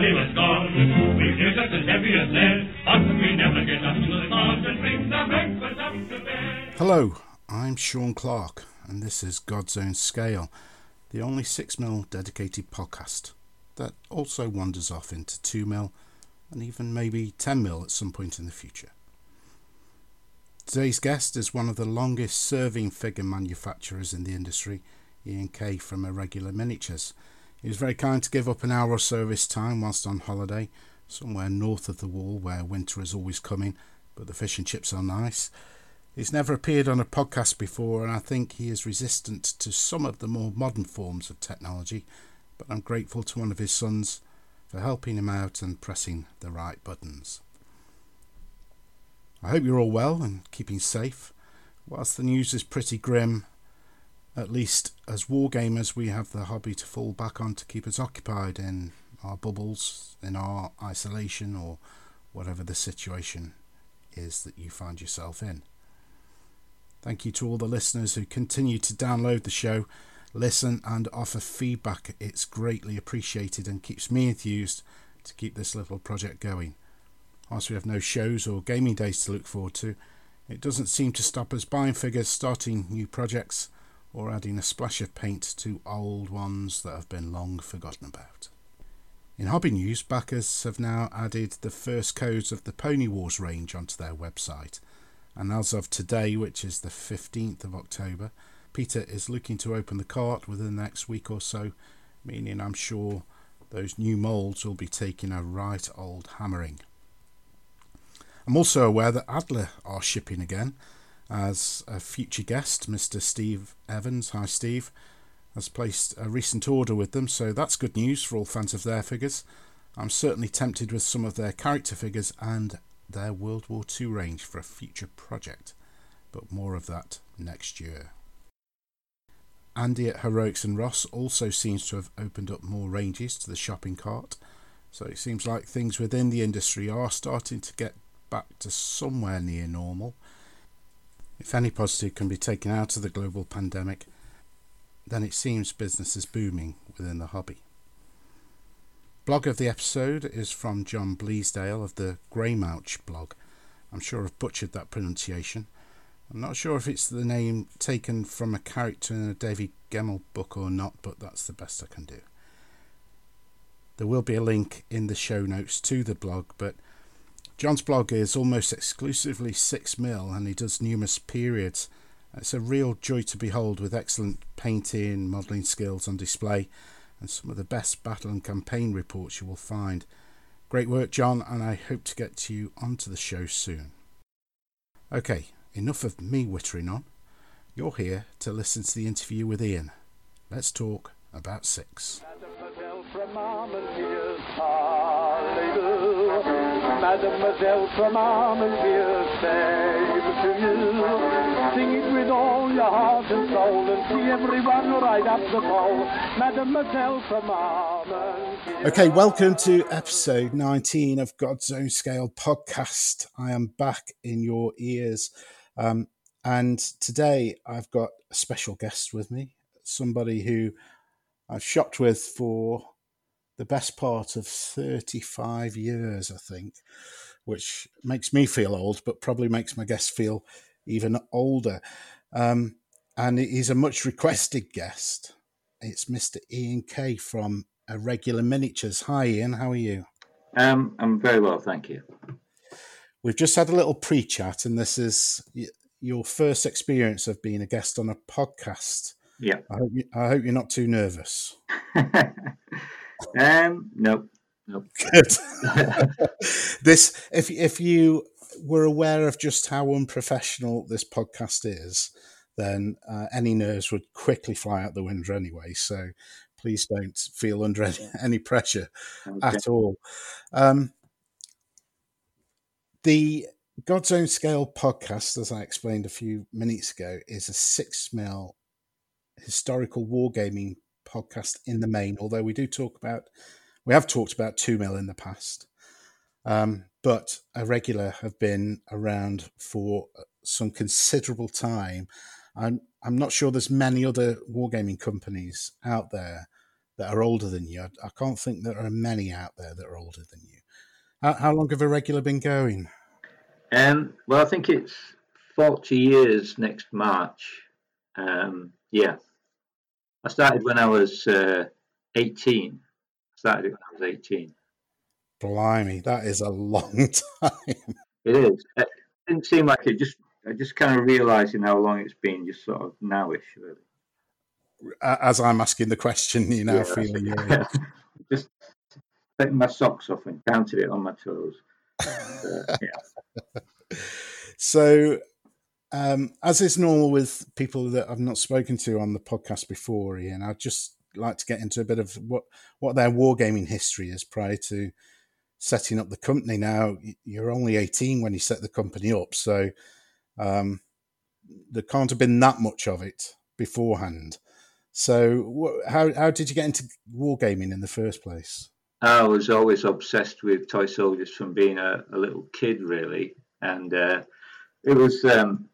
Was gone. We as heavy as lead, but we never get up the and bring the breakfast up to bed. Hello, I'm Sean Clark, and this is God's Own Scale, the only 6mm dedicated podcast that also wanders off into 2mm and even maybe 10mm at some point in the future. Today's guest is one of the longest serving figure manufacturers in the industry, Ian Kay from Irregular Miniatures. He was very kind to give up an hour or so of his time whilst on holiday, somewhere north of the wall where winter is always coming, but the fish and chips are nice. He's never appeared on a podcast before, and I think he is resistant to some of the more modern forms of technology, but I'm grateful to one of his sons for helping him out and pressing the right buttons. I hope you're all well and keeping safe. Whilst the news is pretty grim, at least as wargamers, we have the hobby to fall back on to keep us occupied in our bubbles, in our isolation, or whatever the situation is that you find yourself in. Thank you to all the listeners who continue to download the show, listen, and offer feedback. It's greatly appreciated and keeps me enthused to keep this little project going. Whilst we have no shows or gaming days to look forward to, it doesn't seem to stop us buying figures, starting new projects, or adding a splash of paint to old ones that have been long forgotten about. In hobby news, Baccus have now added the first codes of the Pony Wars range onto their website, and as of today, which is the 15th of October, Peter is looking to open the cart within the next week or so, meaning I'm sure those new moulds will be taking a right old hammering. I'm also aware that Adler are shipping again, as a future guest, Mr. Steve Evans, hi Steve, has placed a recent order with them, so that's good news for all fans of their figures. I'm certainly tempted with some of their character figures and their World War II range for a future project, but more of that next year. Andy at Heroics and Ros also seems to have opened up more ranges to the shopping cart, so it seems like things within the industry are starting to get back to somewhere near normal. If any positive can be taken out of the global pandemic, then it seems business is booming within the hobby. Blog of the episode is from John Bleasdale of the Greymouch blog. I'm sure I've butchered that pronunciation. I'm not sure if it's the name taken from a character in a David Gemmell book or not, but that's the best I can do. There will be a link in the show notes to the blog, but John's blog is almost exclusively 6 mil and he does numerous periods. It's a real joy to behold with excellent painting, modelling skills on display and some of the best battle and campaign reports you will find. Great work, John, and I hope to get you onto the show soon. Okay, enough of me wittering on. You're here to listen to the interview with Ian. Let's talk about six. Mademoiselle from Armentières, save to you. Sing it with all your heart and soul and see everyone right up the pole. Mademoiselle from Armentières. Okay, welcome to episode 19 of God's Own Scale podcast. I am back in your ears. Um, and today I've got a special guest with me, somebody who I've shopped with for the best part of 35 years, I think, which makes me feel old, but probably makes my guest feel even older. Um, and he's a much requested guest. It's Mr. Ian Kay from Irregular Miniatures. Hi, Ian. How are you? Um, I'm very well, thank you. We've just had a little pre chat, and this is your first experience of being a guest on a podcast. Yeah. I hope, you, I hope you're not too nervous. Um, nope. Nope. Good. this, if if you were aware of just how unprofessional this podcast is, then uh, any nerves would quickly fly out the window anyway. So please don't feel under any, any pressure okay. at all. Um, the God's Own Scale podcast, as I explained a few minutes ago, is a six mil historical wargaming podcast in the main, although we do talk about, we have talked about 2 mil in the past. Um, but Irregular have been around for some considerable time. I'm, I'm not sure there's many other wargaming companies out there that are older than you. I, I can't think there are many out there that are older than you. How, how long have Irregular been going? Um, well, I think it's 40 years next March. Um, yeah. I started when I was uh, 18. I started it when I was 18. Blimey, that is a long time. It is. It didn't seem like it. Just I just kind of realising how long it's been, just sort of nowish, really. As I'm asking the question, you now Yeah, feeling age. just taking my socks off and counted it on my toes. And, uh, yeah. So, um, as is normal with people that I've not spoken to on the podcast before, Ian, I'd just like to get into a bit of what, what their wargaming history is prior to setting up the company. Now, you're only 18 when you set the company up, so um, there can't have been that much of it beforehand. So, wh- how how did you get into wargaming in the first place? I was always obsessed with toy soldiers from being a, a little kid, really, and uh, it was um,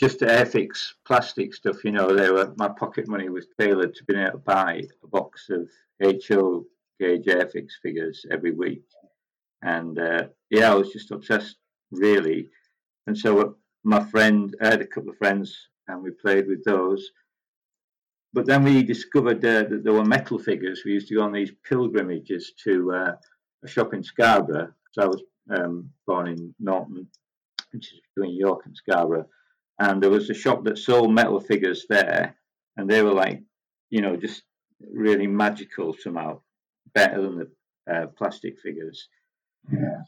just the Airfix plastic stuff. You know, they were my pocket money was tailored to being able to buy a box of HO gauge Airfix figures every week, and uh, yeah, I was just obsessed, really. And so uh, my friend, I had a couple of friends, and we played with those. But then we discovered uh, that there were metal figures. We used to go on these pilgrimages to uh, a shop in Scarborough. So I was um, born in Norton, which is between York and Scarborough. And there was a shop that sold metal figures there, and they were like, you know, just really magical somehow, better than the uh, plastic figures.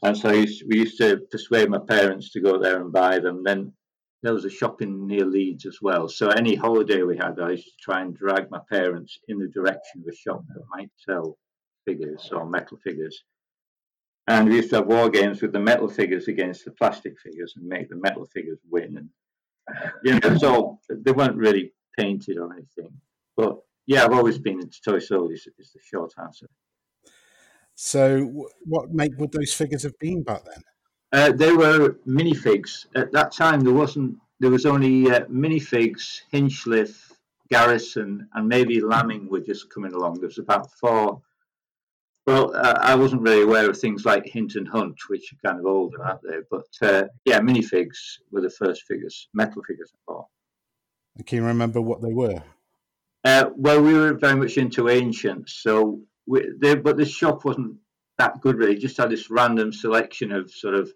And so I used, we used to persuade my parents to go there and buy them. Then there was a shop in near Leeds as well. So any holiday we had, I used to try and drag my parents in the direction of a shop that might sell figures or metal figures. And we used to have war games with the metal figures against the plastic figures and make the metal figures win. And you know, all they weren't really painted or anything. But yeah, I've always been into toy soldiers. Is the short answer. So, what make would those figures have been back then? Uh, they were minifigs. At that time, there wasn't. There was only uh, minifigs, Hinchliffe, Garrison, and maybe Lamming were just coming along. There was about four. Well, uh, I wasn't really aware of things like Hinton Hunt, which are kind of older, aren't they? But uh, yeah, minifigs were the first figures, metal figures I bought. And Can you remember what they were? Uh, well, we were very much into ancients, so we, they, but the shop wasn't that good really. It just had this random selection of sort of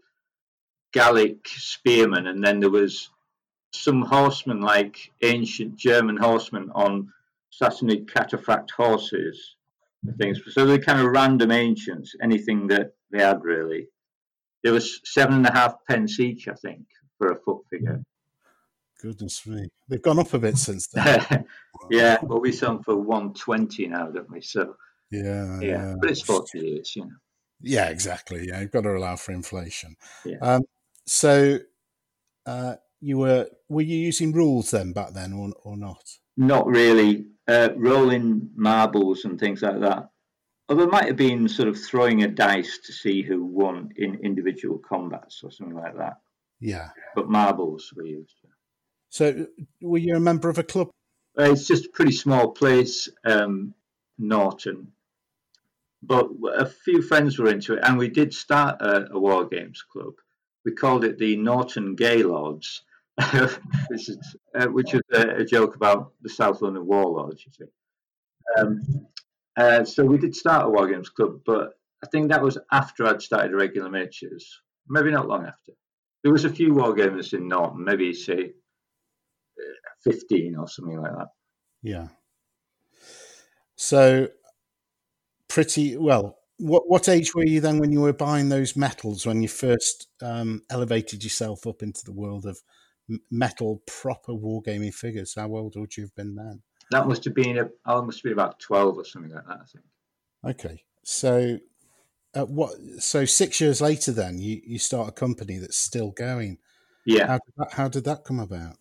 Gallic spearmen, and then there was some horsemen like ancient German horsemen on Sassanid cataphract horses things. So they're kind of random ancients, anything that they had really. There was seven and a half pence each, I think, for a foot figure. Goodness me, they've gone up a bit since then. yeah, well, we sell them for one twenty now, don't we? So yeah, yeah, but it's forty years, you know. Yeah, exactly. Yeah, you've got to allow for inflation. Yeah. Um, so, uh, you were were you using rules then back then, or or not? Not really. Uh, rolling marbles and things like that. Or there might have been sort of throwing a dice to see who won in individual combats or something like that. Yeah. But marbles were used. So, were you a member of a club? Uh, it's just a pretty small place, um, Norton. But a few friends were into it, and we did start a, a war games club. We called it the Norton Gaylords, which is uh, which is a, a joke about the South London warlords. You see. Um, uh, so we did start a war games club, but I think that was after I'd started regular miniatures. Maybe not long after. There was a few war gamers in Norton, maybe say uh, fifteen or something like that. Yeah. So, pretty well. What what age were you then when you were buying those metals? When you first um, elevated yourself up into the world of metal proper wargaming figures? How old would you have been then? That must have been a, I must have been about twelve or something like that. I think. Okay, so at what? So six years later, then you you start a company that's still going. Yeah. How did that, how did that come about?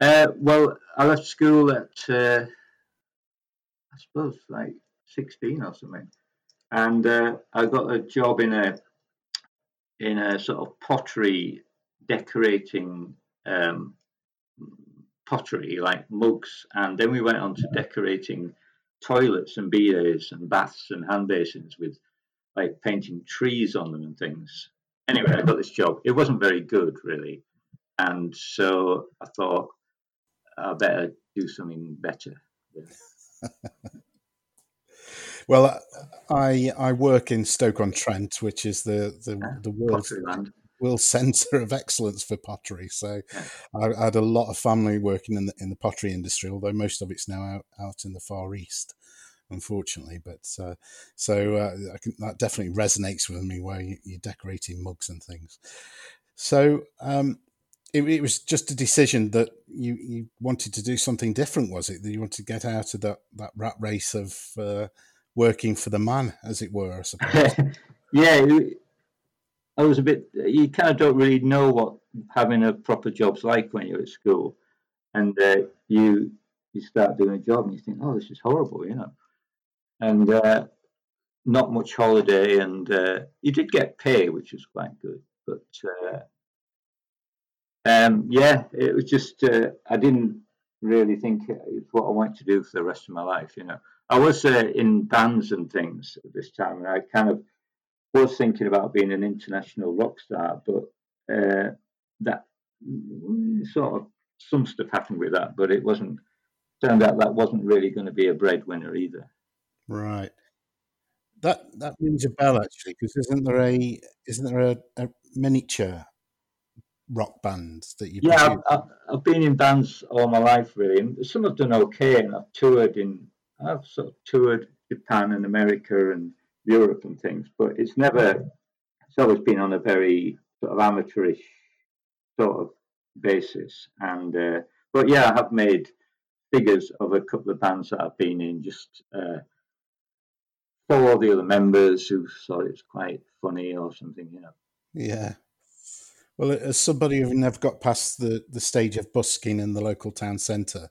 Uh, well, I left school at uh, I suppose like sixteen or something, and uh, I got a job in a in a sort of pottery decorating um, pottery like mugs, and then we went on to decorating toilets and bidets and baths and hand basins with like painting trees on them and things. Anyway, I got this job. It wasn't very good, really. And so I thought I better do something better. well, I I work in Stoke on Trent, which is the the, the world world centre of excellence for pottery. So I, I, had a lot of family working in the in the pottery industry, although most of it's now out out in the Far East, unfortunately. But uh, so uh, can, that definitely resonates with me, where you, are decorating mugs and things. So um, it, it, was just a decision that you, you wanted to do something different, was it? That you wanted to get out of that, that rat race of uh, working for the man, as it were, I suppose. yeah, I was a bit. You kind of don't really know what having a proper job's like when you're at school, and uh, you you start doing a job and you think, oh, this is horrible, you know, and uh, not much holiday, and uh, you did get pay, which was quite good, but uh, um, yeah, it was just uh, I didn't really think it's what I wanted to do for the rest of my life. You know, I was uh, in bands and things at this time, and I kind of was thinking about being an international rock star, but uh, that sort of some stuff happened with that, but it wasn't. Turned out that wasn't really going to be a breadwinner either. Right. That that rings a bell actually, because isn't there a isn't there a, a miniature rock bands that you? Yeah, I've, I've, been in bands all my life, really, and some have done okay. And I've toured in, I've sort of toured Japan and America and Europe and things, but it's never. It's always been on a very sort of amateurish sort of basis, and uh, but yeah, I have made figures of a couple of bands that I've been in, just uh, for all the other members who thought it was quite funny or something, you know. Yeah. Well, as somebody who never got past the, the stage of busking in the local town centre,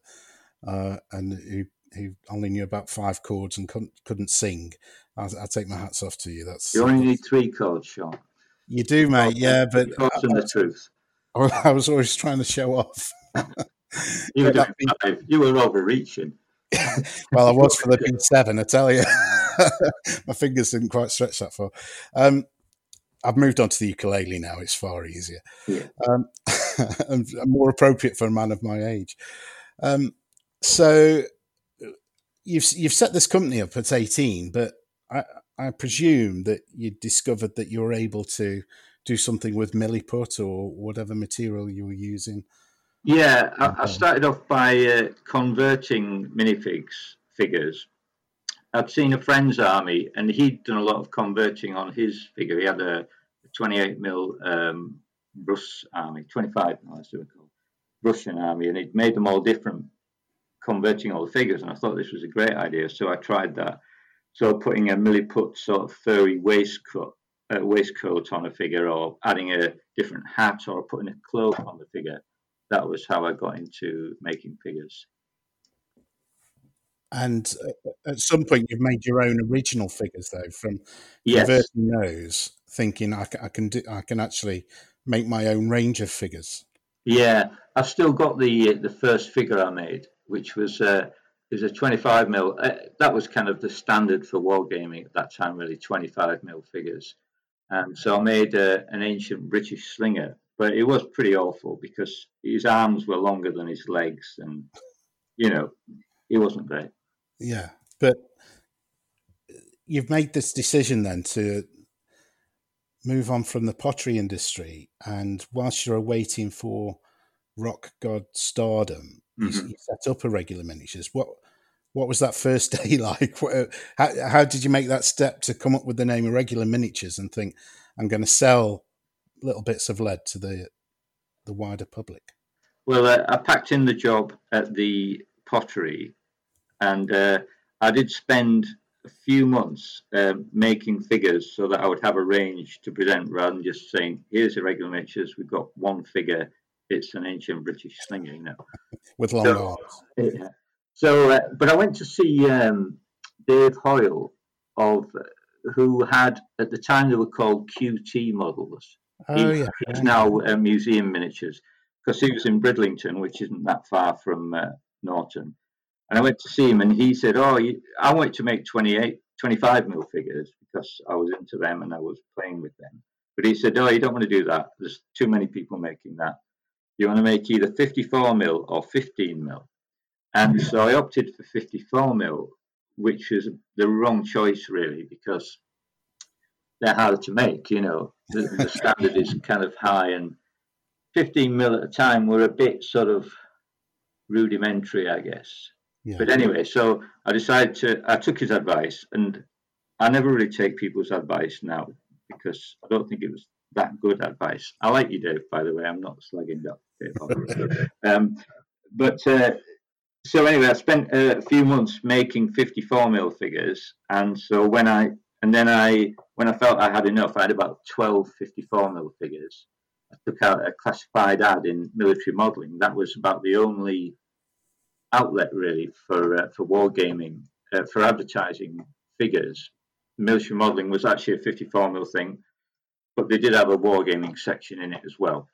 uh, and who who only knew about five chords and couldn't couldn't sing, I, I take my hats off to you. That's you only need three chords, Sean. You do, mate. Yeah, but and the truth. I was always trying to show off. you, were you were overreaching. well, I was for the B7, I tell you. my fingers didn't quite stretch that far. Um, I've moved on to the ukulele now. It's far easier yeah. um, and more appropriate for a man of my age. Um, so you've you've set this company up at eighteen, but I, I presume that you discovered that you were able to do something with milliput or whatever material you were using. Yeah, I, I started off by uh, converting minifigs figures I'd seen a friend's army, and he'd done a lot of converting on his figure. He had a, 28 mil um, Rus army, 25 mil, that's what it called, Russian army, and he'd made them all different, converting all the figures. And I thought this was a great idea, so I tried that. So putting a milliput sort of furry waistcoat, uh, waistcoat on a figure, or adding a different hat, or putting a cloak on the figure. That was how I got into making figures. And uh, at some point, you've made your own original figures, though, from yes. converting those, thinking I can, I can do, I can actually make my own range of figures. Yeah, I've still got the the first figure I made, which was uh, is a 25 mil. Uh, that was kind of the standard for wargaming at that time, really 25 mil figures. And so I made uh, an ancient British slinger, but it was pretty awful because his arms were longer than his legs, and you know, he wasn't great. Yeah, but you've made this decision then to move on from the pottery industry, and whilst you're waiting for rock god stardom, mm-hmm. you, you, set up Irregular Miniatures. What what was that first day like? How, how did you make that step to come up with the name Irregular Miniatures and think I'm going to sell little bits of lead to the the wider public? Well, uh, I packed in the job at the pottery and uh, I did spend a few months uh, making figures so that I would have a range to present rather than just saying, here's irregular miniatures, we've got one figure, it's an ancient British thing, you know. With long so, arms. Yeah. So, uh, but I went to see um, Dave Hoyle of who had at the time they were called QT models. Oh he, yeah, he's now uh, museum miniatures because he was in Bridlington, which isn't that far from uh, Norton, And I went to see him, and he said, "Oh, you, I want to make 28, 25 mil figures because I was into them and I was playing with them." But he said, "Oh, you don't want to do that. There's too many people making that. You want to make either 54 mil or 15 mil." And so I opted for 54 mil, which is the wrong choice, really, because they're harder to make. You know, the, the standard is kind of high, and 15 mil at a time were a bit sort of rudimentary, I guess. Yeah. But anyway, so I decided to. I took his advice, and I never really take people's advice now because I don't think it was that good advice. I like you, Dave, by the way. I'm not slugging that Dave. um, but uh, so anyway, I spent a few months making 54 mil figures, and so when I and then I when I felt I had enough, I had about 12 54 mil figures. I took out a classified ad in military modelling. That was about the only outlet really for uh, for wargaming uh, for advertising figures. Military modelling was actually a 54 mil thing, but they did have a wargaming section in it as well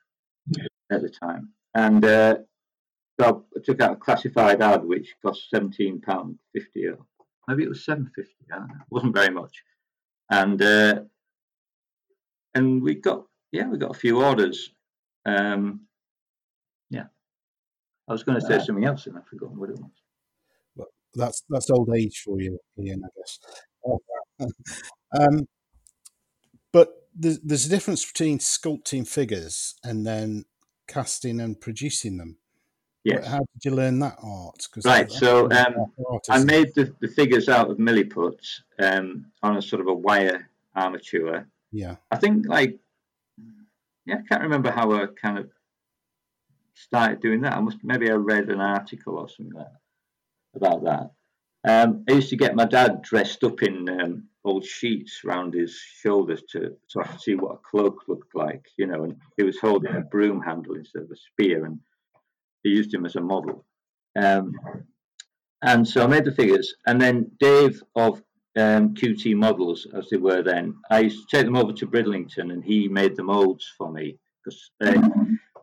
at the time. And uh, so I took out a classified ad which cost 17 pound 50 or maybe it was 7.50. I don't know. It wasn't very much, and uh, and we got yeah we got a few orders. Um, yeah, I was going to say Yeah. something else and I've forgotten what it was. That's that's old age for you, Ian. I guess. um, there's, there's a difference between sculpting figures and then casting and producing them. Yes. How did you learn that art? Right, so, um, I made the, the figures out of milliputs um, on a sort of a wire armature. Yeah. I think like yeah, I can't remember how I kind of started doing that. I must maybe I read an article or something like that, about that. Um, I used to get my dad dressed up in um, old sheets around his shoulders to sort of see what a cloak looked like, you know, and he was holding a broom handle instead of a spear, and he used him as a model. Um, and so I made the figures, and then Dave of um, QT models, as they were then, I used to take them over to Bridlington, and he made the molds for me because uh,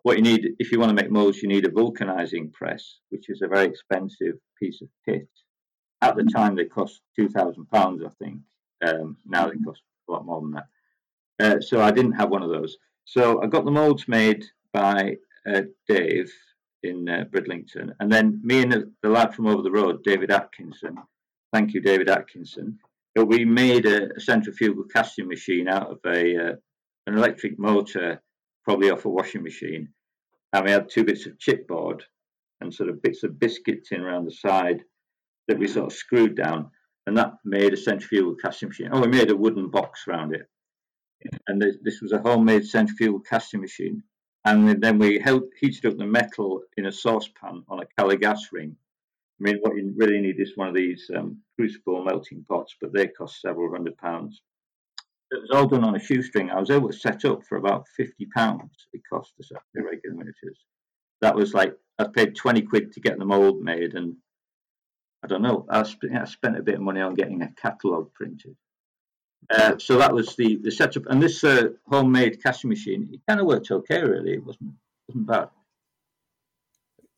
what you need if you want to make molds, you need a vulcanizing press, which is a very expensive piece of kit. At the time, they cost two thousand pounds, I think. Um, now they cost a lot more than that. Uh, so I didn't have one of those. So I got the molds made by uh, Dave in uh, Bridlington, and then me and the, lad from over the road, David Atkinson. Thank you, David Atkinson. We made a, a centrifugal casting machine out of a uh, an electric motor, probably off a washing machine, and we had two bits of chipboard and sort of bits of biscuit tin around the side that we sort of screwed down, and that made a centrifugal casting machine. Oh, we made a wooden box around it, and this, this was a homemade centrifugal casting machine. And then we held, heated up the metal in a saucepan on a Calor gas ring. I mean, what you really need is one of these um, crucible melting pots, but they cost several hundred pounds. It was all done on a shoestring. I was able to set up for about fifty pounds. It cost us the regular miniatures. That was like I paid twenty quid to get the mold made, and I don't know. I, sp- I spent a bit of money on getting a catalogue printed. Uh, so that was the, the setup, and this uh, homemade casting machine. It kind of worked okay, really. It wasn't wasn't bad.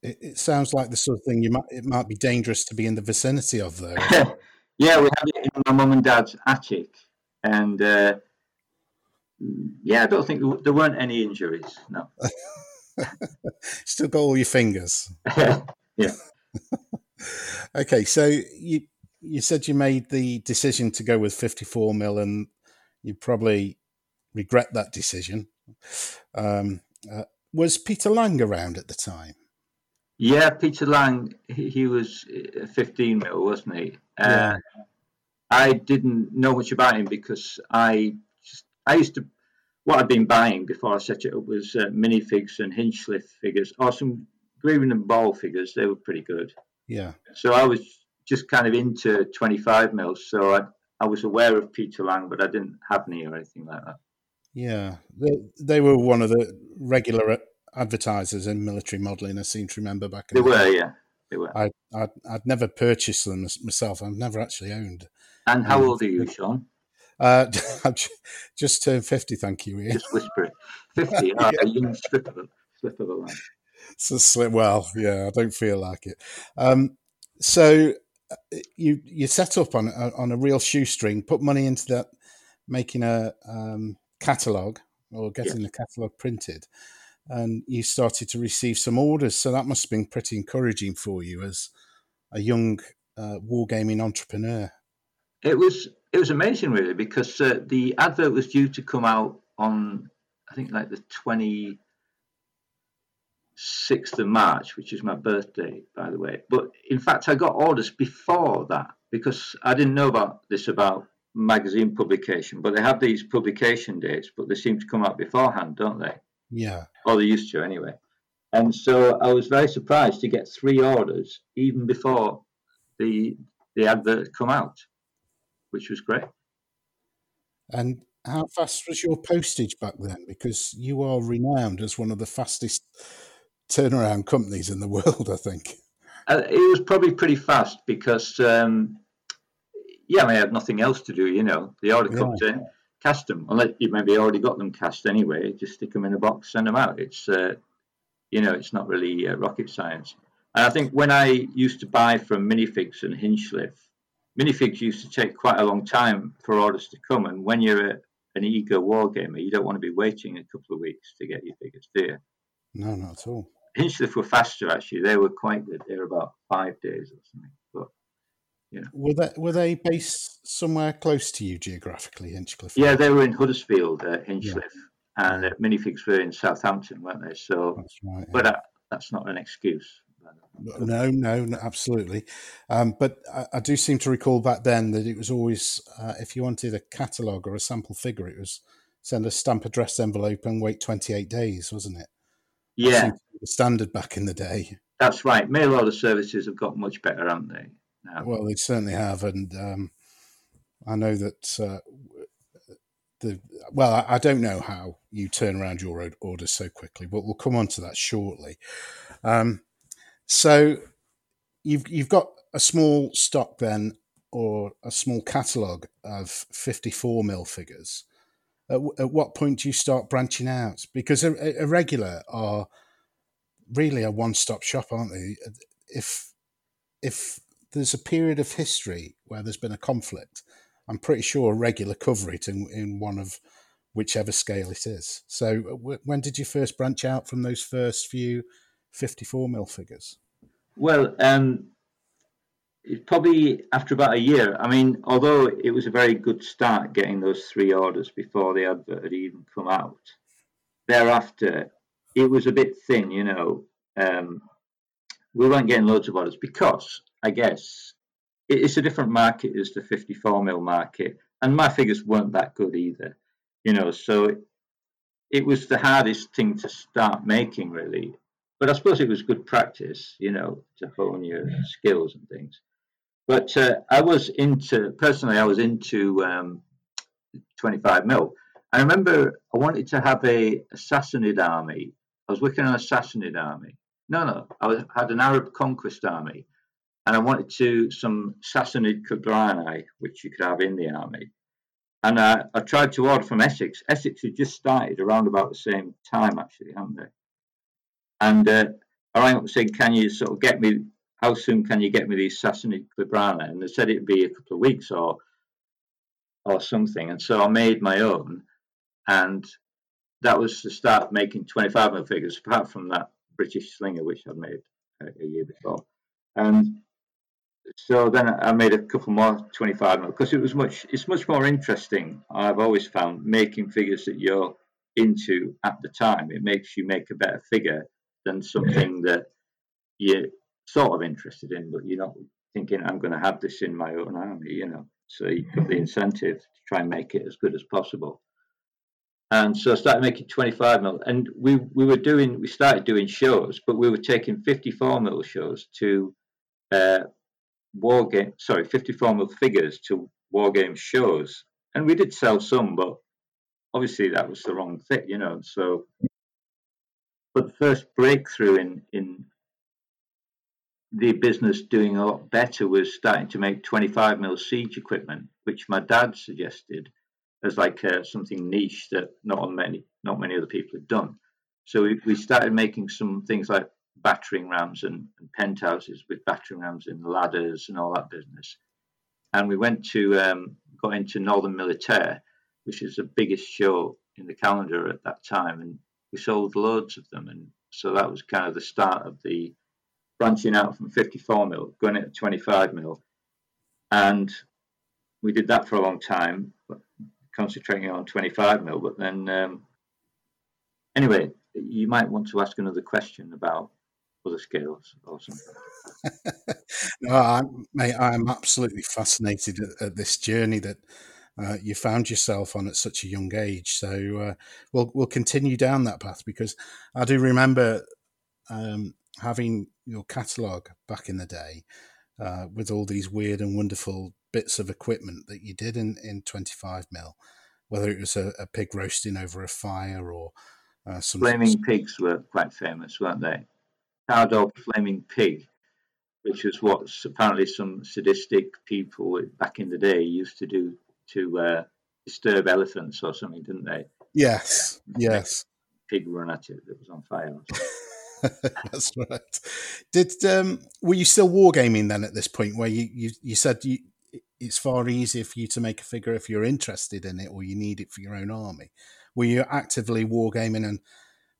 It, it sounds like the sort of thing you might it might be dangerous to be in the vicinity of though. yeah, we had it in my mum and dad's attic, and uh, yeah, I don't think there- there weren't any injuries. No. Still got all your fingers. yeah. Okay, so you you said you made the decision to go with 54 mil, and you probably regret that decision. Um, uh, was Peter Laing around at the time? Yeah, Peter Laing, he, he was uh, 15 mil, wasn't he? Uh, Yeah. I didn't know much about him because I just, I used to, what I'd been buying before I set it up was uh, minifigs and Hinchliffe figures, or some Green and Ball figures. They were pretty good. Yeah, So I was just kind of into 25 mils. So I, I was aware of Peter Laing, but I didn't have any or anything like that. yeah. They, they were one of the regular advertisers in military modelling. I seem to remember back. In They the were, day. yeah, they were. I, I'd, I'd never purchased them myself. I've never actually owned. And how um, old are you, Sean? Uh, just turned 50, thank you, Ian. Just whisper it. 50. Oh, a young slip of a, slip of a line. So, sli- well, yeah, I don't feel like it. Um, so uh, you you set up on on a real shoestring, put money into that, making a um, catalog or getting the catalog printed, and you started to receive some orders. So that must have been pretty encouraging for you as a young uh, wargaming entrepreneur. It was it was amazing, really, because uh, the advert was due to come out on I think like the twenty sixth of March, which is my birthday, by the way. But in fact, I got orders before that because I didn't know about this about magazine publication. But they have these publication dates, but they seem to come out beforehand, don't they? Yeah. Or they used to anyway. And so I was very surprised to get three orders even before the the advert come out, which was great. And how fast was your postage back then? Because you are renowned as one of the fastest turnaround companies in the world, I think. Uh, it was probably pretty fast because, um, yeah, I, mean, I had nothing else to do. You know, the order yeah. comes in, cast them. Unless you maybe already got them cast anyway, just stick them in a box, send them out. It's, uh, you know, it's not really uh, rocket science. And I think when I used to buy from Minifigs and Hinchliffe, Minifigs used to take quite a long time for orders to come. And when you're a, an eager wargamer, you don't want to be waiting a couple of weeks to get your figures, do you? No, not at all. Hinchliffe were faster actually. They were quite good. They were about five days or something. But yeah. Were they were they based somewhere close to you geographically, Hinchliffe? Yeah, they were in Huddersfield, uh, Hinchliffe, yeah. and uh, Minifigs were in Southampton, weren't they? So, that's right. Yeah. But uh, that's not an excuse. No, no, no absolutely. Um, but I, I, do seem to recall back then that it was always, uh, if you wanted a catalogue or a sample figure, it was send a stamp address envelope and wait 28 days, wasn't it? Yeah. The standard back in the day. That's right. Mail order services have got much better, haven't they? Now? Well, they certainly have. And um, I know that uh, the, well, I, I don't know how you turn around your orders so quickly, but we'll come on to that shortly. Um, so you've you've got a small stock then, or a small catalogue of fifty four mil figures. At, at, what point do you start branching out? Because a, a regular are really a one stop shop, aren't they? If if there's a period of history where there's been a conflict, I'm pretty sure regular cover it in, in one of whichever scale it is. So, w- when did you first branch out from those first few 54 mil figures? Well, um, probably after about a year. I mean, although it was a very good start getting those three orders before the advert had even come out, thereafter it was a bit thin, you know. Um, we weren't getting loads of orders because, I guess, it's a different market as the 54 mil market, and my figures weren't that good either, you know. So it, it was the hardest thing to start making, really but I suppose it was good practice, you know, to hone your skills and things. But uh, I was into personally, I was into um, 25 mil. I remember I wanted to have a, a Sassanid army. I was working on a Sassanid army. No, no, I was, had an Arab conquest army, and I wanted to some Sassanid Kubrani, which you could have in the army. And uh, I tried to order from Essex. Essex had just started around about the same time, actually, hadn't they? And uh, I rang up saying, "Can you sort of get me? How soon can you get me these Sassanid Clibanarii?" And they said it'd be a couple of weeks or or something. And so I made my own, and that was the start of making 25 mil figures. Apart from that British slinger which I'd made a, a year before, and so then I made a couple more 25 mil because it was much. It's much more interesting. I've always found making figures that you're into at the time. It makes you make a better figure than something that you're sort of interested in, but you're not thinking, I'm going to have this in my own army, you know. So you've got the mm-hmm. incentive to try and make it as good as possible. And so I started making 25 mil, and we we were doing we started doing shows, but we were taking 54 mil shows to uh, war game. Sorry, 54 mil figures to war game shows, and we did sell some, but obviously that was the wrong thing, you know. So but the first breakthrough in in the business doing a lot better was starting to make 25 mil siege equipment, which my dad suggested as like uh, something niche that not many not many other people had done. So we, we started making some things like battering rams and, and penthouses with battering rams and ladders and all that business. And we went to um, got into Northern Militaire, which is the biggest show in the calendar at that time, and we sold loads of them. And so that was kind of the start of the branching out from 54 mil, going into 25 mil, and we did that for a long time, concentrating on 25 mil. But then, um, anyway, you might want to ask another question about other scales or something. no, I'm, mate, I'm absolutely fascinated at, at this journey that uh, you found yourself on at such a young age. So uh, we'll we'll continue down that path because I do remember um, having your catalogue back in the day uh, with all these weird and wonderful bits of equipment that you did in, in 25 mil, whether it was a, a pig roasting over a fire or uh, some flaming pigs were quite famous, weren't they? Cardog flaming pig, which was what apparently some sadistic people back in the day used to do to uh, disturb elephants or something, didn't they? Yes, yes. Pig run at it that was on fire. That's right. Did um, were you still wargaming then at this point where you, you, you said you, it's far easier for you to make a figure if you're interested in it or you need it for your own army? Were you're actively wargaming and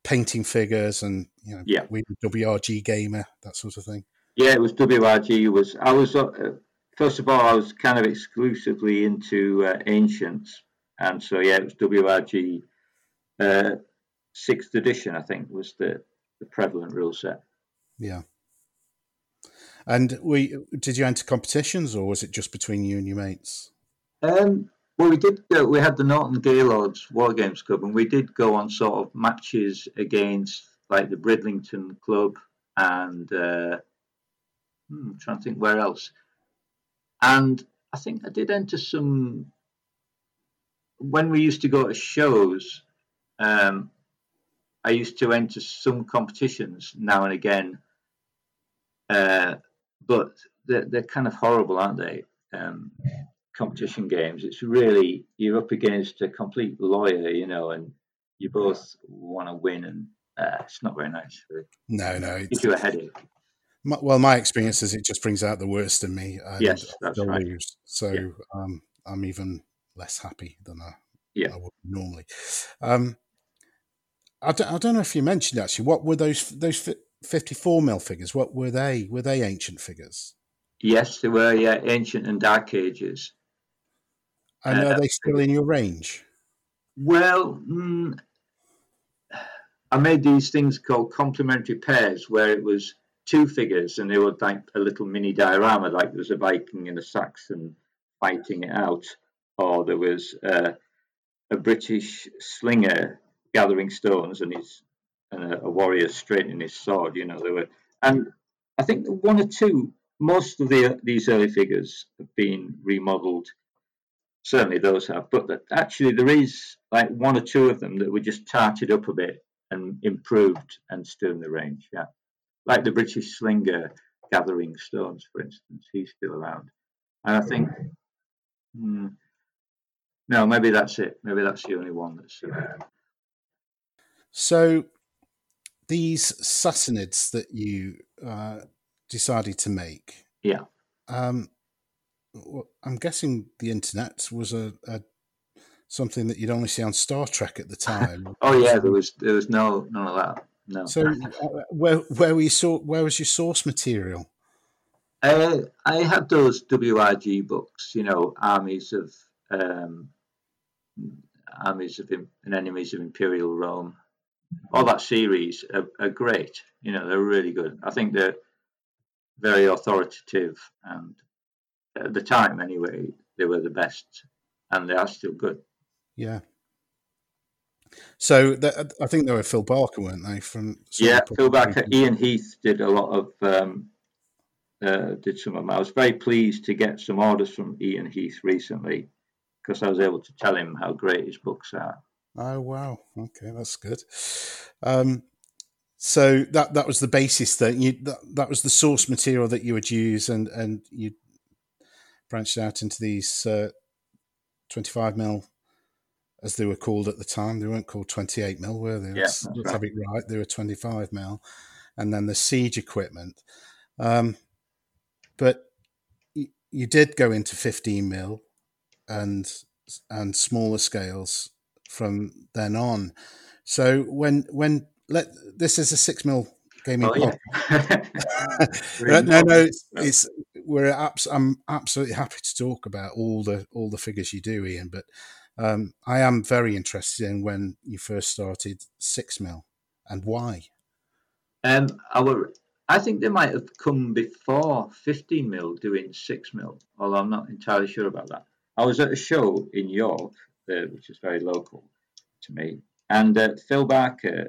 painting figures and you know yeah. WRG gamer that sort of thing? Yeah, it was WRG. Was I was uh, first of all I was kind of exclusively into uh, ancients, and so yeah, it was WRG. Uh, sixth edition, I think, was the the prevalent rule set. Yeah. And we did you enter competitions, or was it just between you and your mates? Um, well, we did. We had the Norton Gaylords War Games Club, and we did go on sort of matches against like the Bridlington Club and uh, hmm, I'm trying to think where else. And I think I did enter some when we used to go to shows. Um, I used to enter some competitions now and again, uh, but they're, they're, kind of horrible, aren't they? Um, competition games. It's really you're up against a complete lawyer, you know, and you both want to win, and uh, it's not very nice. Really. No, no, it gives you a headache. My, well, my experience is it just brings out the worst in me. yes, that's right. Lose. So yeah. um, I'm even less happy than I, yeah. I would normally. Um, I don't, I don't know if you mentioned actually what were those those 54 mil figures what were they were they ancient figures? Yes they were yeah ancient and dark ages. And uh, are they still in your range? Well mm, i made these things called complementary pairs where it was two figures and they were like a little mini diorama like there was a viking and a saxon fighting it out or there was uh, a british slinger gathering stones and he's and a, warrior straightening his sword. You know, there were, and I think one or two, most of the these early figures have been remodeled. Certainly, those have, but that actually there is like one or two of them that were just tarted up a bit and improved and still in the range. Yeah, like the British slinger gathering stones, for instance, he's still around, and I think. Hmm, no, maybe that's it. Maybe that's the only one that's. Uh, so, these Sassanids that you uh, decided to make, yeah, um, I'm guessing the internet was a, a, something that you'd only see on Star Trek at the time. oh yeah, there was there was no none of that. No. So, uh, where where we saw where was your source material? Uh, I had those WRG books, you know, armies of um, armies of and enemies of Imperial Rome, all that series are, are, great. You know, they're really good. I think they're very authoritative, and at the time, anyway, they were the best, and they are still good. Yeah. So I think they were Phil Barker, weren't they? From yeah, Phil Barker. Ian Heath did a lot of um, uh, did some of them. I was very pleased to get some orders from Ian Heath recently because I was able to tell him how great his books are. Oh wow! Okay, that's good. Um, so that that was the basis that you that, that was the source material that you would use, and and you branched out into these uh, twenty five mil, as they were called at the time. They weren't called twenty eight mil, were they? Yeah, let's, let's right. have it right. They were twenty five mil, and then the siege equipment. Um, but you, you did go into 15 mil and and smaller scales from then on. So when when let this is a six mil gaming Oh, yeah. No, no, it's, it's we're abs- I'm absolutely happy to talk about all the all the figures you do, Ian. But um, I am very interested in when you first started six mil and why. Um, our, I think they might have come before 15 mil doing 6 mil, although I'm not entirely sure about that. I was at a show in York, uh, which is very local to me, and uh, Phil Barker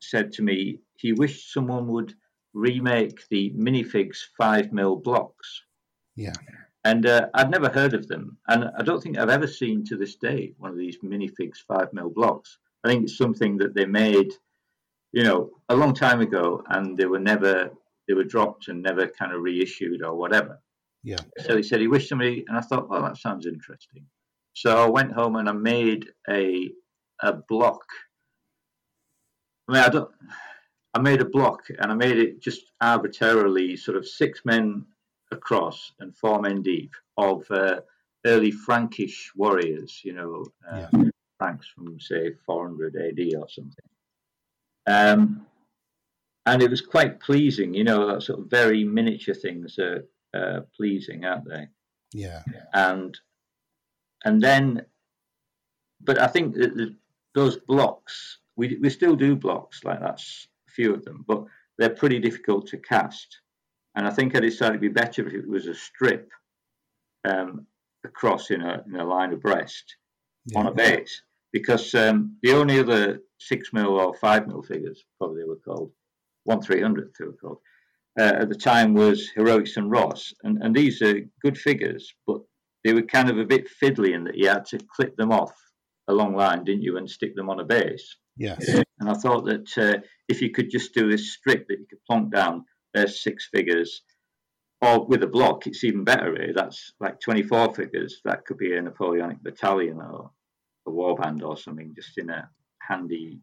said to me he wished someone would remake the minifigs 5 mil blocks. Yeah, And uh, I'd never heard of them, and I don't think I've ever seen to this day one of these minifigs 5 mil blocks. I think it's something that they made you know, a long time ago, and they were never they were dropped and never kind of reissued or whatever. yeah, So he said he wished somebody, and I thought, well, that sounds interesting. So I went home and I made a a block. I mean, I don't. I made a block, and I made it just arbitrarily, sort of six men across and four men deep of uh, early Frankish warriors. You know, uh, Franks from say 400 AD or something. Um, and it was quite pleasing, you know, that sort of very miniature things are uh, pleasing, aren't they? yeah, And and then, but I think that the, those blocks, we we still do blocks like that's a few of them, but they're pretty difficult to cast. And I think I decided it'd be better if it was a strip um, across in a in a line abreast on a base. Because um, the only other six mil or five mil figures, probably they were called, one three hundred they were called, uh, at the time was Heroics and Ros, and and these are good figures, but they were kind of a bit fiddly in that you had to clip them off a long line, didn't you, and stick them on a base. yes, And I thought that uh, if you could just do this strip that you could plonk down, there's six figures, or with a block, it's even better. Really. That's like 24 figures. That could be a Napoleonic battalion or a warband or something, just in a handy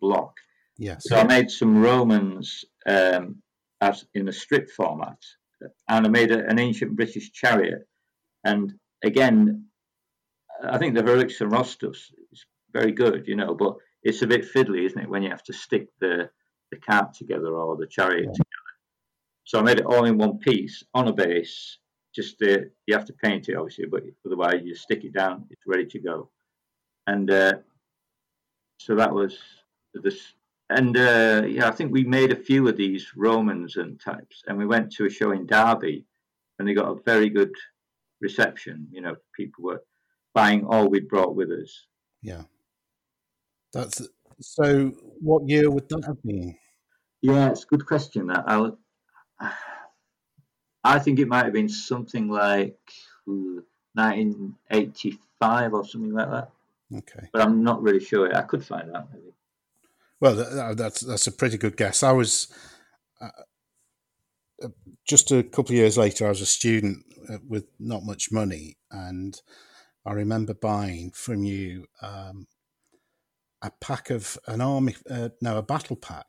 block. yes, So I made some Romans um, as in a strip format, and I made a, an ancient British chariot. And again, I think the Heroics and Ros is very good, you know, but it's a bit fiddly, isn't it, when you have to stick the the cart together or the chariot Yeah. together. So I made it all in one piece on a base. Just you have to paint it, obviously, but otherwise you stick it down, it's ready to go. And uh, so that was this and uh, yeah, I think we made a few of these Romans and types, and we went to a show in Derby, and they got a very good reception. You know, people were buying all we'd brought with us. yeah. That's so. What year would that have been? Yeah, it's a good question. That I'll, I think it might have been something like 1985 or something like that, Okay. but I'm not really sure. I could find out maybe. Well, th- th- that's that's a pretty good guess. I was uh, uh, just a couple of years later. I was a student with not much money, and I remember buying from you um, a pack of an army, uh, no, a battle pack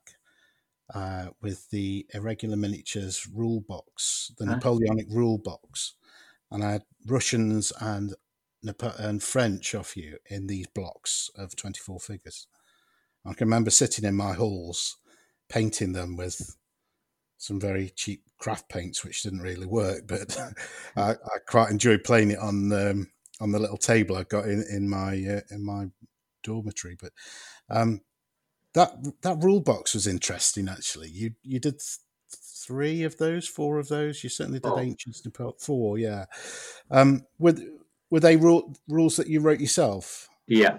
uh, with the irregular miniatures rule box, the Ah. Napoleonic rule box, and I had Russians and and French off you in these blocks of twenty four figures. I can remember sitting in my halls painting them with some very cheap craft paints, which didn't really work, but I, I quite enjoyed playing it on um, on the little table I got in in my uh, in my dormitory. But um, that that rule box was interesting. Actually, you you did th- three of those, four of those. You certainly did Four. ancients. Four, yeah. Um, were were they rule, rules that you wrote yourself? Yeah,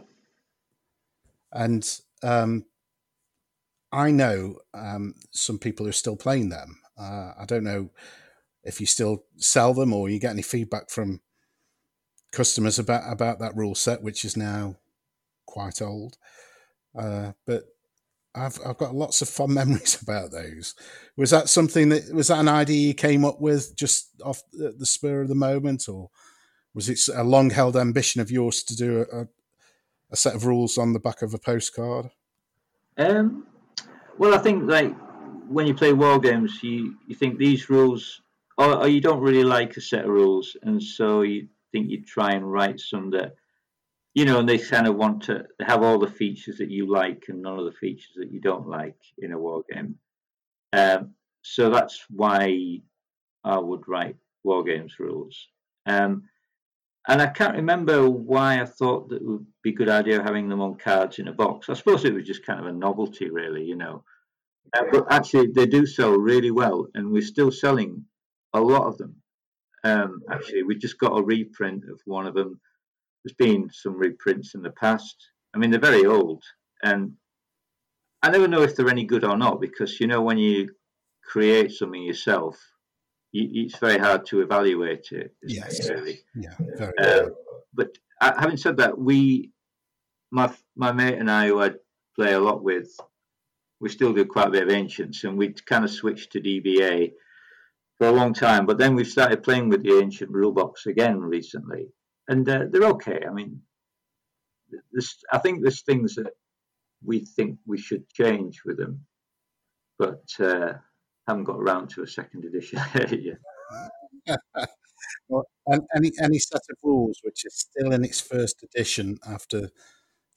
And um, I know um, some people are still playing them. Uh, I don't know if you still sell them or you get any feedback from customers about about that rule set, which is now quite old. Uh, but I've I've got lots of fond memories about those. Was that something that was that an idea you came up with just off the spur of the moment, or was it a long held ambition of yours to do a, a set of rules on the back of a postcard? Um, well, I think like when you play war games, you, you think these rules, or, or you don't really like a set of rules, and so you think you try and write some that, you know, and they kind of want to have all the features that you like and none of the features that you don't like in a war game. Um, so that's why I would write war games rules. Um, and I can't remember why I thought that it would be a good idea having them on cards in a box. I suppose it was just kind of a novelty, really, you know. Uh, but actually, they do sell really well, and we're still selling a lot of them. Um, actually, we just got a reprint of one of them. There's been some reprints in the past. I mean, they're very old, and I never know if they're any good or not because you know when you create something yourself, you, it's very hard to evaluate it. Yes, really? yeah. Very Uh, but uh, having said that, we, my my mate and I, who I play a lot with, we still do quite a bit of ancients, and we kind of switched to DBA for a long time. But then we've started playing with the ancient rule box again recently, and uh, they're okay. I mean, there's, I think there's things that we think we should change with them, but uh, haven't got around to a second edition yet. well, and any any set of rules which is still in its first edition after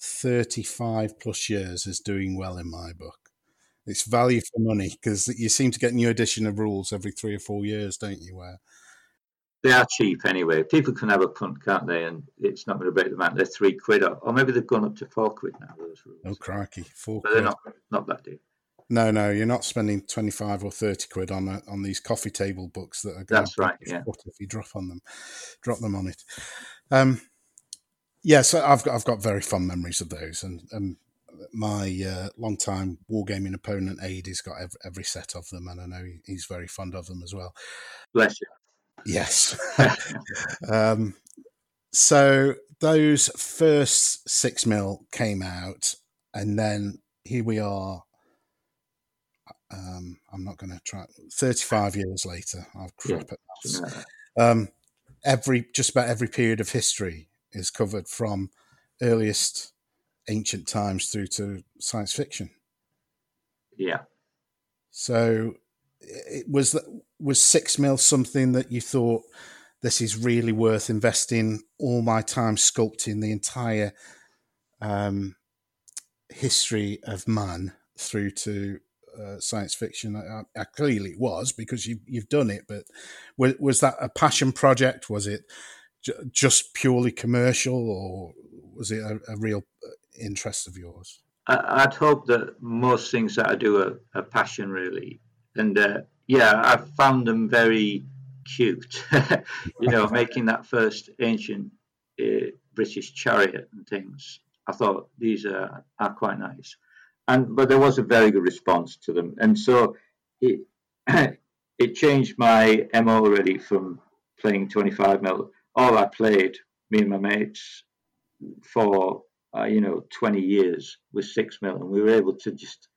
35 plus years is doing well in my book. It's value for money because you seem to get new edition of rules every three or four years, don't you? Where they are cheap anyway. People can have a punt, can't they? And it's not going to break them out. They're three quid, or, or maybe they've gone up to four quid now. Those rules. oh crikey, four. but they're not not that deep. No, no, you're not spending 25 or 30 quid on a, on these coffee table books that are going That's right, yeah. if you drop on them, drop them on it. Um, yeah, so I've got I've got very fond memories of those, and um, my uh, long-time wargaming opponent Aid has got every, every set of them, and I know he's very fond of them as well. Bless you. Yes. um, so those first six mil came out, and then here we are. Um, I'm not going to try. Thirty-five years later, I'll crap at maths. Um, every just about every period of history is covered from earliest ancient times through to science fiction. Yeah. So, it was was six mil something that you thought this is really worth investing all my time sculpting the entire um, history of man through to uh, science fiction? I, I, clearly, it was because you you've done it. But was, was that a passion project? Was it j- just purely commercial, or was it a, a real uh, interest of yours? I, I'd hope that most things that I do are a passion, really. And uh, yeah, I found them very cute. you know, making that first ancient uh, British chariot and things. I thought these are, are quite nice. And but there was a very good response to them, and so it it changed my mo already from playing 25 mil. All I played, me and my mates, for uh, you know 20 years was six mil, and we were able to just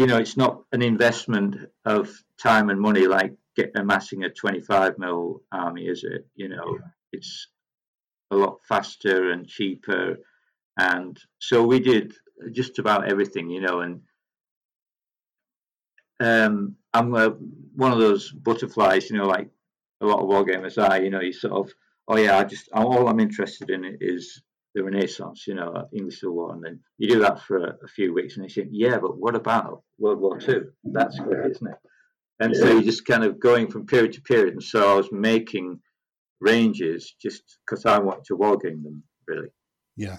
you know, it's not an investment of time and money like get, amassing a 25 mil army, is it? You know, yeah. it's a lot faster and cheaper. And so we did just about everything, you know, and um, I'm a, one of those butterflies, you know, like a lot of wargamers are, you know, you sort of, oh yeah, I just, all I'm interested in is the Renaissance, you know, English Civil War, and then you do that for a, a few weeks, and you say, yeah, but what about World War Two? That's great, isn't it? And so you're just kind of going from period to period. And so I was making ranges just because I want to wargame them, really. Yeah.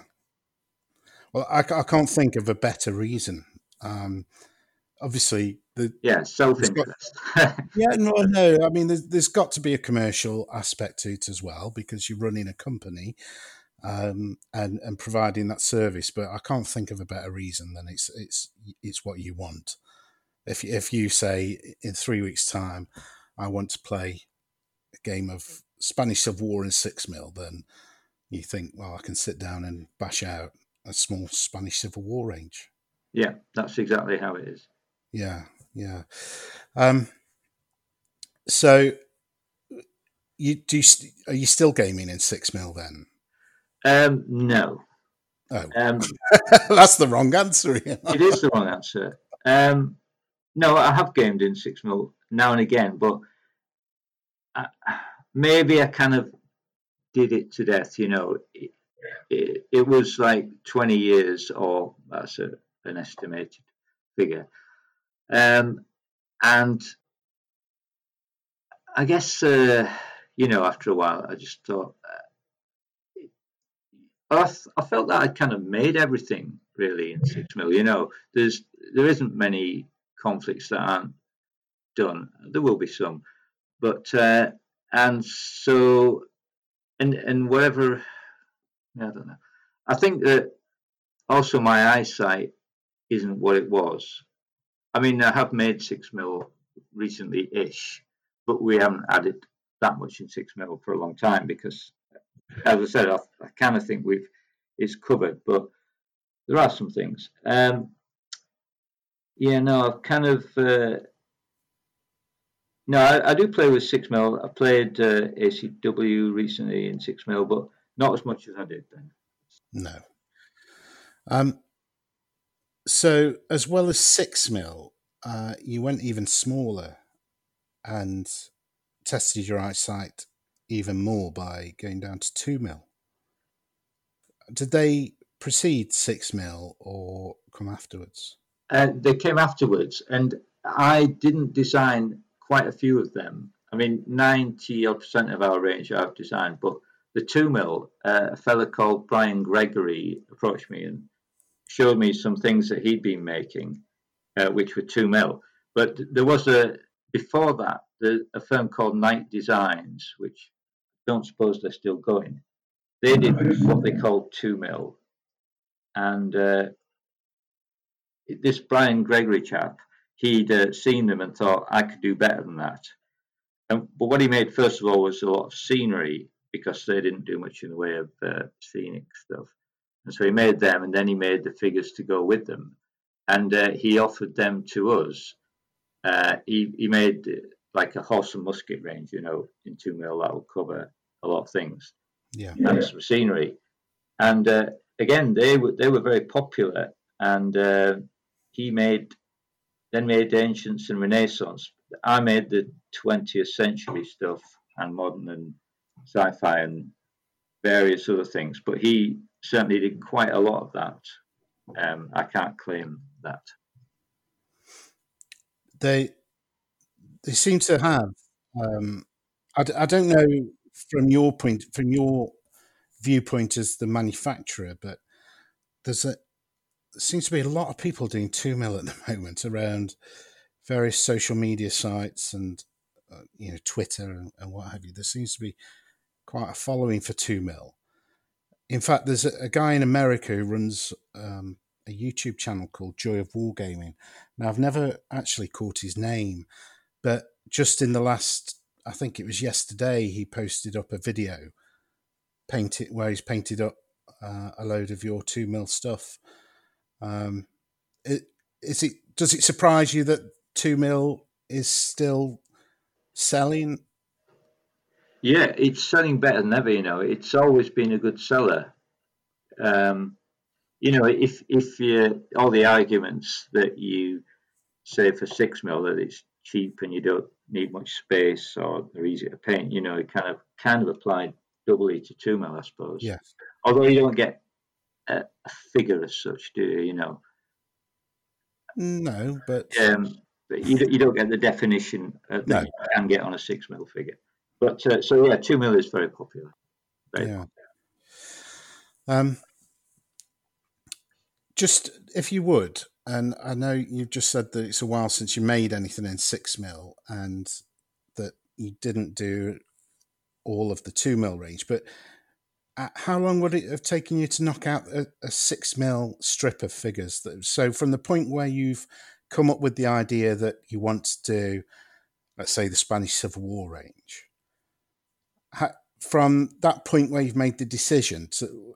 Well, I, I can't think of a better reason. Um, obviously, the yeah self interest. yeah, no, no. I mean, there's, there's got to be a commercial aspect to it as well because you're running a company um, and and providing that service. But I can't think of a better reason than it's it's it's what you want. If if you say in three weeks' time, I want to play a game of Spanish Civil War in six mil, then you think, well, I can sit down and bash out a small Spanish Civil War range. Yeah, that's exactly how it is. Yeah, yeah. Um, so, you do you, are you still gaming in six mil then? Um, no. Oh, Um, that's the wrong answer. you know. it is the wrong answer. Um, no, I have gamed in six mil now and again, but I, maybe I kind of did it to death. You know, it, it, it was like twenty years, or that's a, an estimated figure, um, and I guess uh, you know after a while I just thought. Uh, I, th- I felt that I'd kind of made everything really in six mil. You know, there's there isn't many conflicts that aren't done. There will be some, but uh, and so and and whatever. I don't know. I think that also my eyesight isn't what it was. I mean, I have made six mil recently-ish, but we haven't added that much in six mil for a long time because, as I said, I, I kind of think we've it's covered, but there are some things. Um, yeah, no, I've kind of uh, no, I, I, do play with six mil. I played uh, ACW recently in six mil, but not as much as I did then. No. Um. So as well as six mil, uh, you went even smaller, and tested your eyesight even more by going down to two mil. Did they precede six mil or come afterwards? Uh, they came afterwards, and I didn't design quite a few of them. I mean, ninety odd percent of our range I've designed, but the two mil, uh, a fella called Brian Gregory approached me and showed me some things that he'd been making, uh, which were two mil. But there was a before that the, a firm called Knight Designs, which I don't suppose they're still going. They did what they called two mil, and uh, this Brian Gregory chap, he'd uh, seen them and thought I could do better than that. And, but what he made first of all was a lot of scenery because they didn't do much in the way of uh, scenic stuff. And so he made them, and then he made the figures to go with them, and uh, he offered them to us. Uh, he he made uh, like a horse and musket range, you know, in two mil that will cover a lot of things. Yeah, and some scenery, and uh, again they were they were very popular, and uh, he made then made ancients and Renaissance. I made the 20th century stuff and modern and sci-fi and various other things, but he certainly did quite a lot of that. Um, I can't claim that. They they seem to have. Um, I, don't know from your point, from your viewpoint as the manufacturer, but there's a seems to be a lot of people doing two mil at the moment around various social media sites and uh, you know Twitter and, and, what have you. There seems to be quite a following for two mil. In fact, there's a, a guy in America who runs um, a YouTube channel called Joy of Wargaming. Now, I've never actually caught his name, but just in the last, I think it was yesterday, he posted up a video painted where he's painted up uh, a load of your two mil stuff um, it, is it does it surprise you that two mil is still selling? Yeah, it's selling better than ever. You know, it's always been a good seller. Um, you know, if if you all the arguments that you say for six mil that it's cheap and you don't need much space or they're easy to paint, you know, it kind of kind of applied doubly to two mil, I suppose. Yes. Although you don't get a, a figure as such, do you? You know. No, but um, but you you don't get the definition that no. you can get on a six mil figure. But uh, so yeah, two mil is very popular. Very yeah. Popular. Um, just if you would, and I know you've just said that it's a while since you made anything in six mil, and that you didn't do all of the two mil range, but uh, how long would it have taken you to knock out a, a six mil strip of figures? So, from the point where you've come up with the idea that you want to do, let's say, the Spanish Civil War range, from that point where you've made the decision to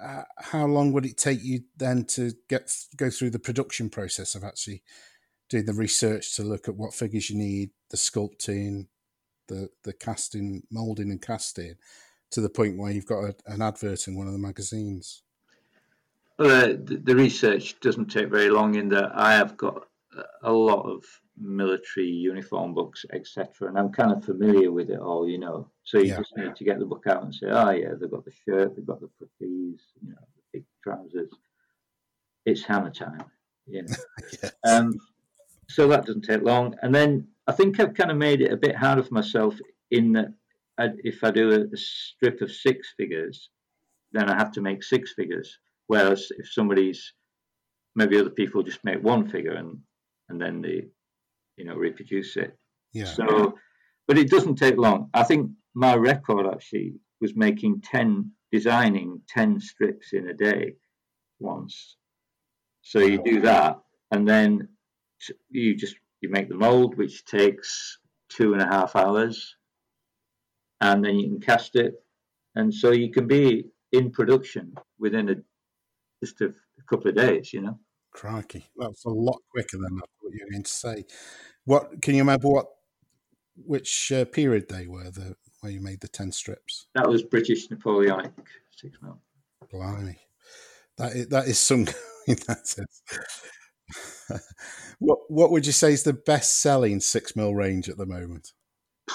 uh, how long would it take you then to get go through the production process of actually doing the research to look at what figures you need, the sculpting, the the casting, molding, and casting, to the point where you've got a, an advert in one of the magazines? Well, uh, the, the, research doesn't take very long in that I have got a lot of military uniform books, etc., and I'm kind of familiar with it all, you know. So you Yeah. just need to get the book out and say, oh yeah, they've got the shirt, they've got the puttees, you know, the big trousers. It's hammer time, you know. Yes. Um, so that doesn't take long. And then I think I've kind of made it a bit harder for myself in that if I do a, a strip of six figures, then I have to make six figures. Whereas if somebody's, maybe other people just make one figure and, and then they, you know, reproduce it. yeah. So, but it doesn't take long. I think my record actually was making 10, designing 10 strips in a day once. So you do that, and then you just you make the mold, which takes two and a half hours, and then you can cast it, and so you can be in production within a just a, a couple of days. You know. Crikey, that's a lot quicker than I thought you're going to say. What can you remember? What which uh, period they were? The where you made the ten strips? That was British Napoleonic six mil. Blimey, that is, that is some. That is. what what would you say is the best selling six mil range at the moment?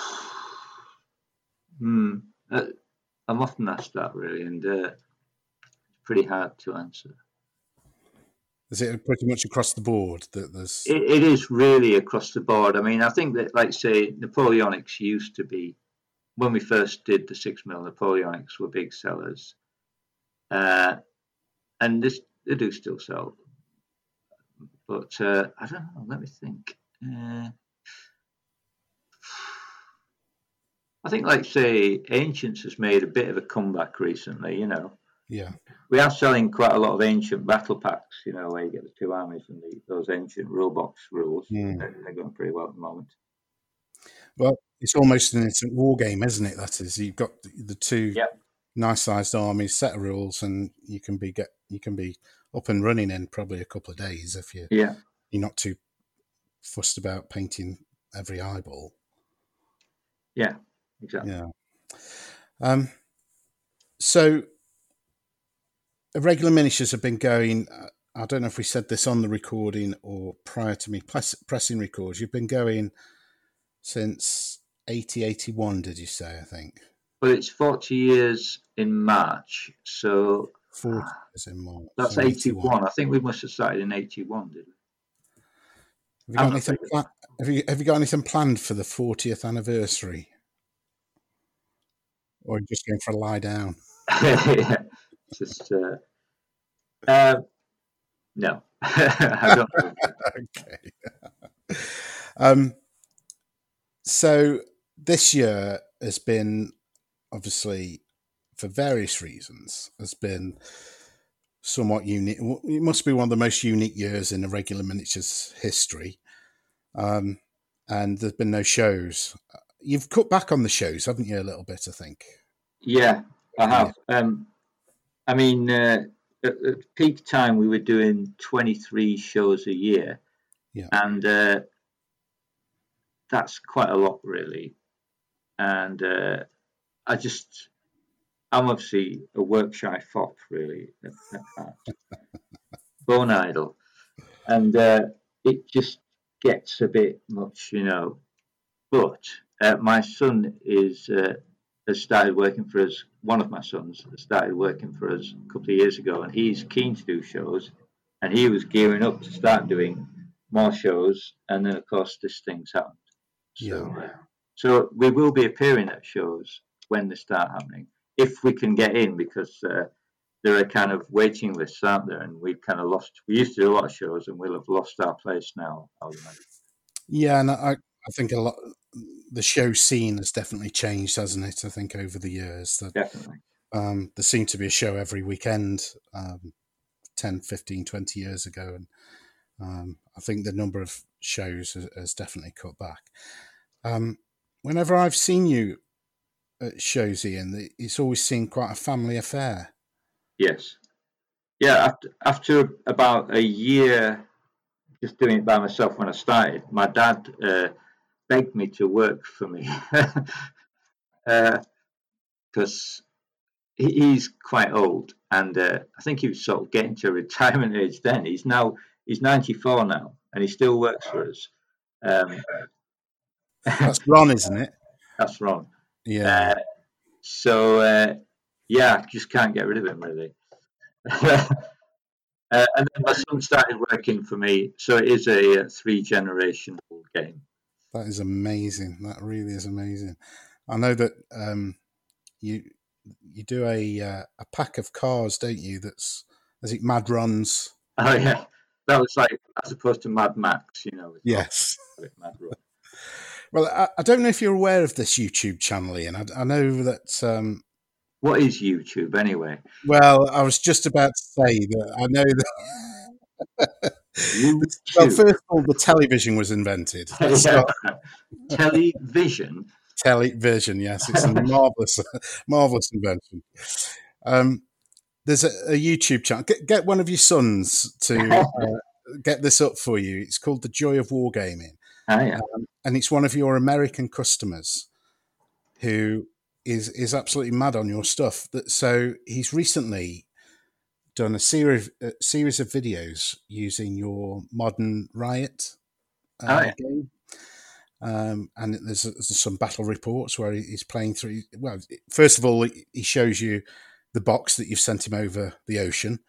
Hmm. Uh, I'm often asked that really, and uh, it's pretty hard to answer. Is it pretty much across the board that there's? It, it is really across the board. I mean, I think that, like, say, Napoleonics used to be when we first did the six mil. Napoleonics were big sellers, uh, and this they do still sell. But uh, I don't know. Let me think. Uh, I think, like, say, Ancients has made a bit of a comeback recently. You know, yeah, we are selling quite a lot of ancient battle packs, you know, where you get the two armies and the, those ancient rule box rules. Hmm. They're, they're going pretty well at the moment. well, it's almost an instant war game, isn't it? That is, you've got the, the two Yep. nice sized armies, set of rules, and you can be get you can be up and running in probably a couple of days if you Yeah. you're not too fussed about painting every eyeball. Yeah. Exactly. Yeah. Um. So, Irregular Miniatures have been going. uh, I don't know if we said this on the recording or prior to me press, pressing records. You've been going since eighty eighty one. Did you say? I think Well, it's 40 years in March, so forty is in March. that's so 81. I think we must have started in 81, did we? Have you, got anything? Pla- have you have you got anything planned for the fortieth anniversary, or just going for a lie down? yeah. Just, uh, uh, no. I don't okay. um, so this year has been obviously for various reasons has been somewhat unique. It must be one of the most unique years in the Irregular Miniatures history. Um, and there's been no shows. You've cut back on the shows, haven't you? A little bit, I think. Yeah, I have. Um, I mean, uh, at, at peak time, we were doing 23 shows a year. Yeah. And uh, that's quite a lot, really. And uh, I just, I'm obviously a work shy fop, really, at, at heart. bone idle. And uh, it just gets a bit much, you know. But uh, my son is. Has started working for us. One of my sons started working for us a couple of years ago, and he's keen to do shows. And he was gearing up to start doing more shows, and then of course this thing's happened. So, Yeah. uh, so we will be appearing at shows when they start happening, if we can get in, because uh, there are kind of waiting lists, aren't there? And we've kind of lost. We used to do a lot of shows, and we'll have lost our place now. I would imagine. Yeah, and I, I think a lot. The show scene has definitely changed, hasn't it? I think over the years that Definitely. um, there seemed to be a show every weekend um, 10, 15, 20 years ago. And um, I think the number of shows has, has definitely cut back. Um, whenever I've seen you at shows, Ian, it's always seemed quite a family affair. Yes. Yeah, after, after about a year just doing it by myself when I started, my dad uh, begged me to work for me because he, he's quite old and uh, I think he was sort of getting to retirement age then. He's now he's 94 now and he still works for us. Um, That's Ron, isn't it? that's Ron. Yeah. Uh, so uh, yeah, I just can't get rid of him really. uh, and then my son started working for me, so it is a, uh three generation game. That is amazing. That really is amazing. I know that um, you you do a uh, a pack of cars, don't you? That's is it Mad Runs? Oh yeah, that was like as opposed to Mad Max, you know. Yes. Mad Run. Well, I, I don't know if you're aware of this YouTube channel, Ian. I, I know that. Um, What is YouTube anyway? well, I was just about to say that I know that. Well, first of all, the television was invented. Yeah. Television. television. Yes, it's a marvelous, marvelous invention. Um, there's a, a YouTube channel. Get, get one of your sons to uh, get this up for you. It's called The Joy of Wargaming, Ah, yeah. and it's one of your American customers who is is absolutely mad on your stuff. That so he's recently done a series a series of videos using your modern Riot uh, Oh, yeah. game. Um, and there's, there's some battle reports where he's playing through. Well, first of all, he shows you the box that you've sent him over the ocean,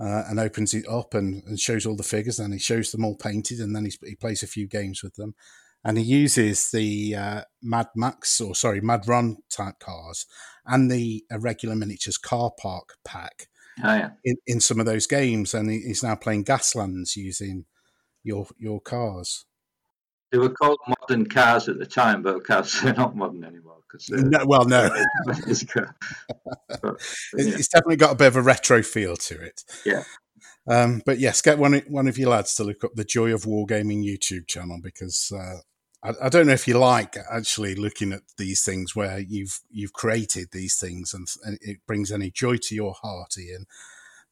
uh, and opens it up and, and shows all the figures. Then he shows them all painted, and then he's, he plays a few games with them. And he uses the uh, Mad Max or sorry Mad Run type cars and the Irregular Miniatures car park pack Oh, yeah. in, in some of those games, and he's now playing Gaslands using your your cars. They were called modern cars at the time, but of course they're not modern anymore. Cause No, well, no, but, yeah. it's definitely got a bit of a retro feel to it. Yeah. Um, but yes, get one one of your lads to look up the Joy of Wargaming YouTube channel because uh, I, I don't know if you like actually looking at these things where you've you've created these things and, and it brings any joy to your heart, Ian.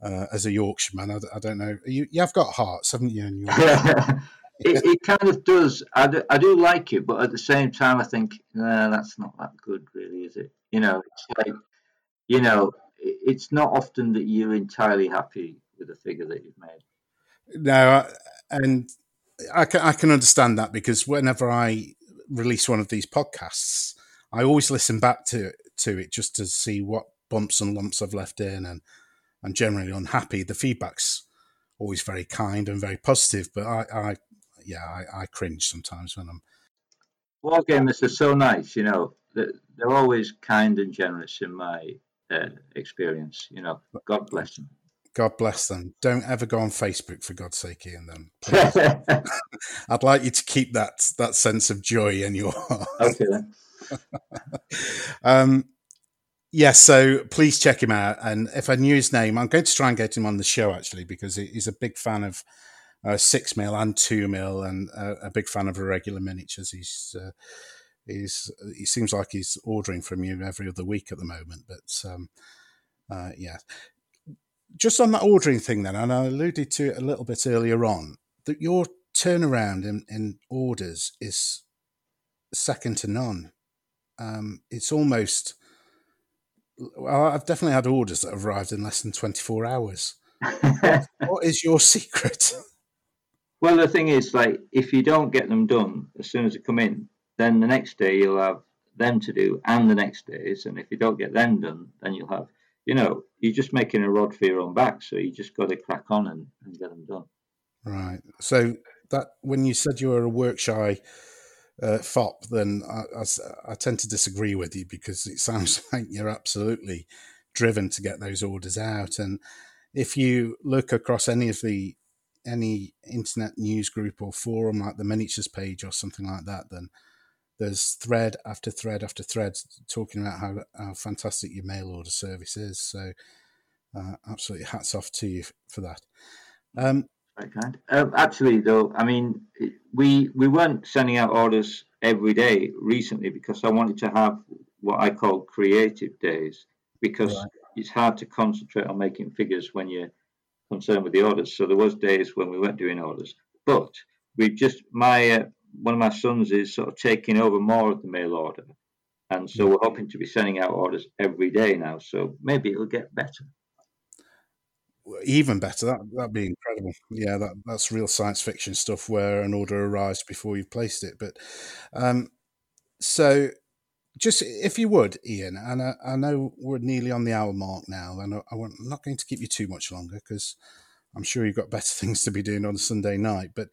Uh, as a Yorkshireman, I don't know. You you have got hearts, haven't you? In it, it kind of does. I do, I do like it, but at the same time, I think nah, that's not that good, really, is it? You know, it's like, you know, it's not often that you're entirely happy with the figure that you've made. No, I- and I can I can understand that because whenever I release one of these podcasts, I always listen back to to it just to see what bumps and lumps I've left in, and I'm generally unhappy. The feedback's always very kind and very positive, but I, I yeah, I, I cringe sometimes when I'm. War gamers are so nice, you know. They're, always kind and generous in my uh, experience. You know, God bless them. God bless them. Don't ever go on Facebook for God's sake, Ian. Then. I'd like you to keep that that sense of joy in your heart. okay then. um, yes, so please check him out. And if I knew his name, I'm going to try and get him on the show actually because he's a big fan of uh, six mil and two mil, and uh, a big fan of irregular miniatures. He's uh, he's he seems like he's ordering from you every other week at the moment. But um, uh, yeah, just on that ordering thing, then, and I alluded to it a little bit earlier on that your turnaround in, in orders is second to none um, it's almost well, I've definitely had orders that have arrived in less than 24 hours. What is your secret? Well, the thing is, like, if you don't get them done as soon as they come in, then the next day you'll have them to do, and the next days. And if you don't get them done, then you'll have, you know, you're just making a rod for your own back. So you just got to crack on and, and get them done. Right. So that when you said you were a work shy uh, fop, then I I tend to disagree with you because it sounds like you're absolutely driven to get those orders out. And if you look across any of the any internet news group or forum like the miniatures page or something like that, then there's thread after thread after thread talking about how, how fantastic your mail order service is. So uh, absolutely hats off to you for that. Um, Very kind. Um, actually, though, I mean, we we weren't sending out orders every day recently because I wanted to have what I call creative days because Right. it's hard to concentrate on making figures when you're concerned with the orders. So there was days when we weren't doing orders, but we just my uh, one of my sons is sort of taking over more of the mail order, and so we're hoping to be sending out orders every day now. So maybe it'll get better. even better. That that'd be incredible. Yeah, that that's real science fiction stuff where an order arrives before you've placed it. But um, so just if you would, Ian, and I, I, know we're nearly on the hour mark now, and I, am not going to keep you too much longer because I'm sure you've got better things to be doing on a Sunday night. But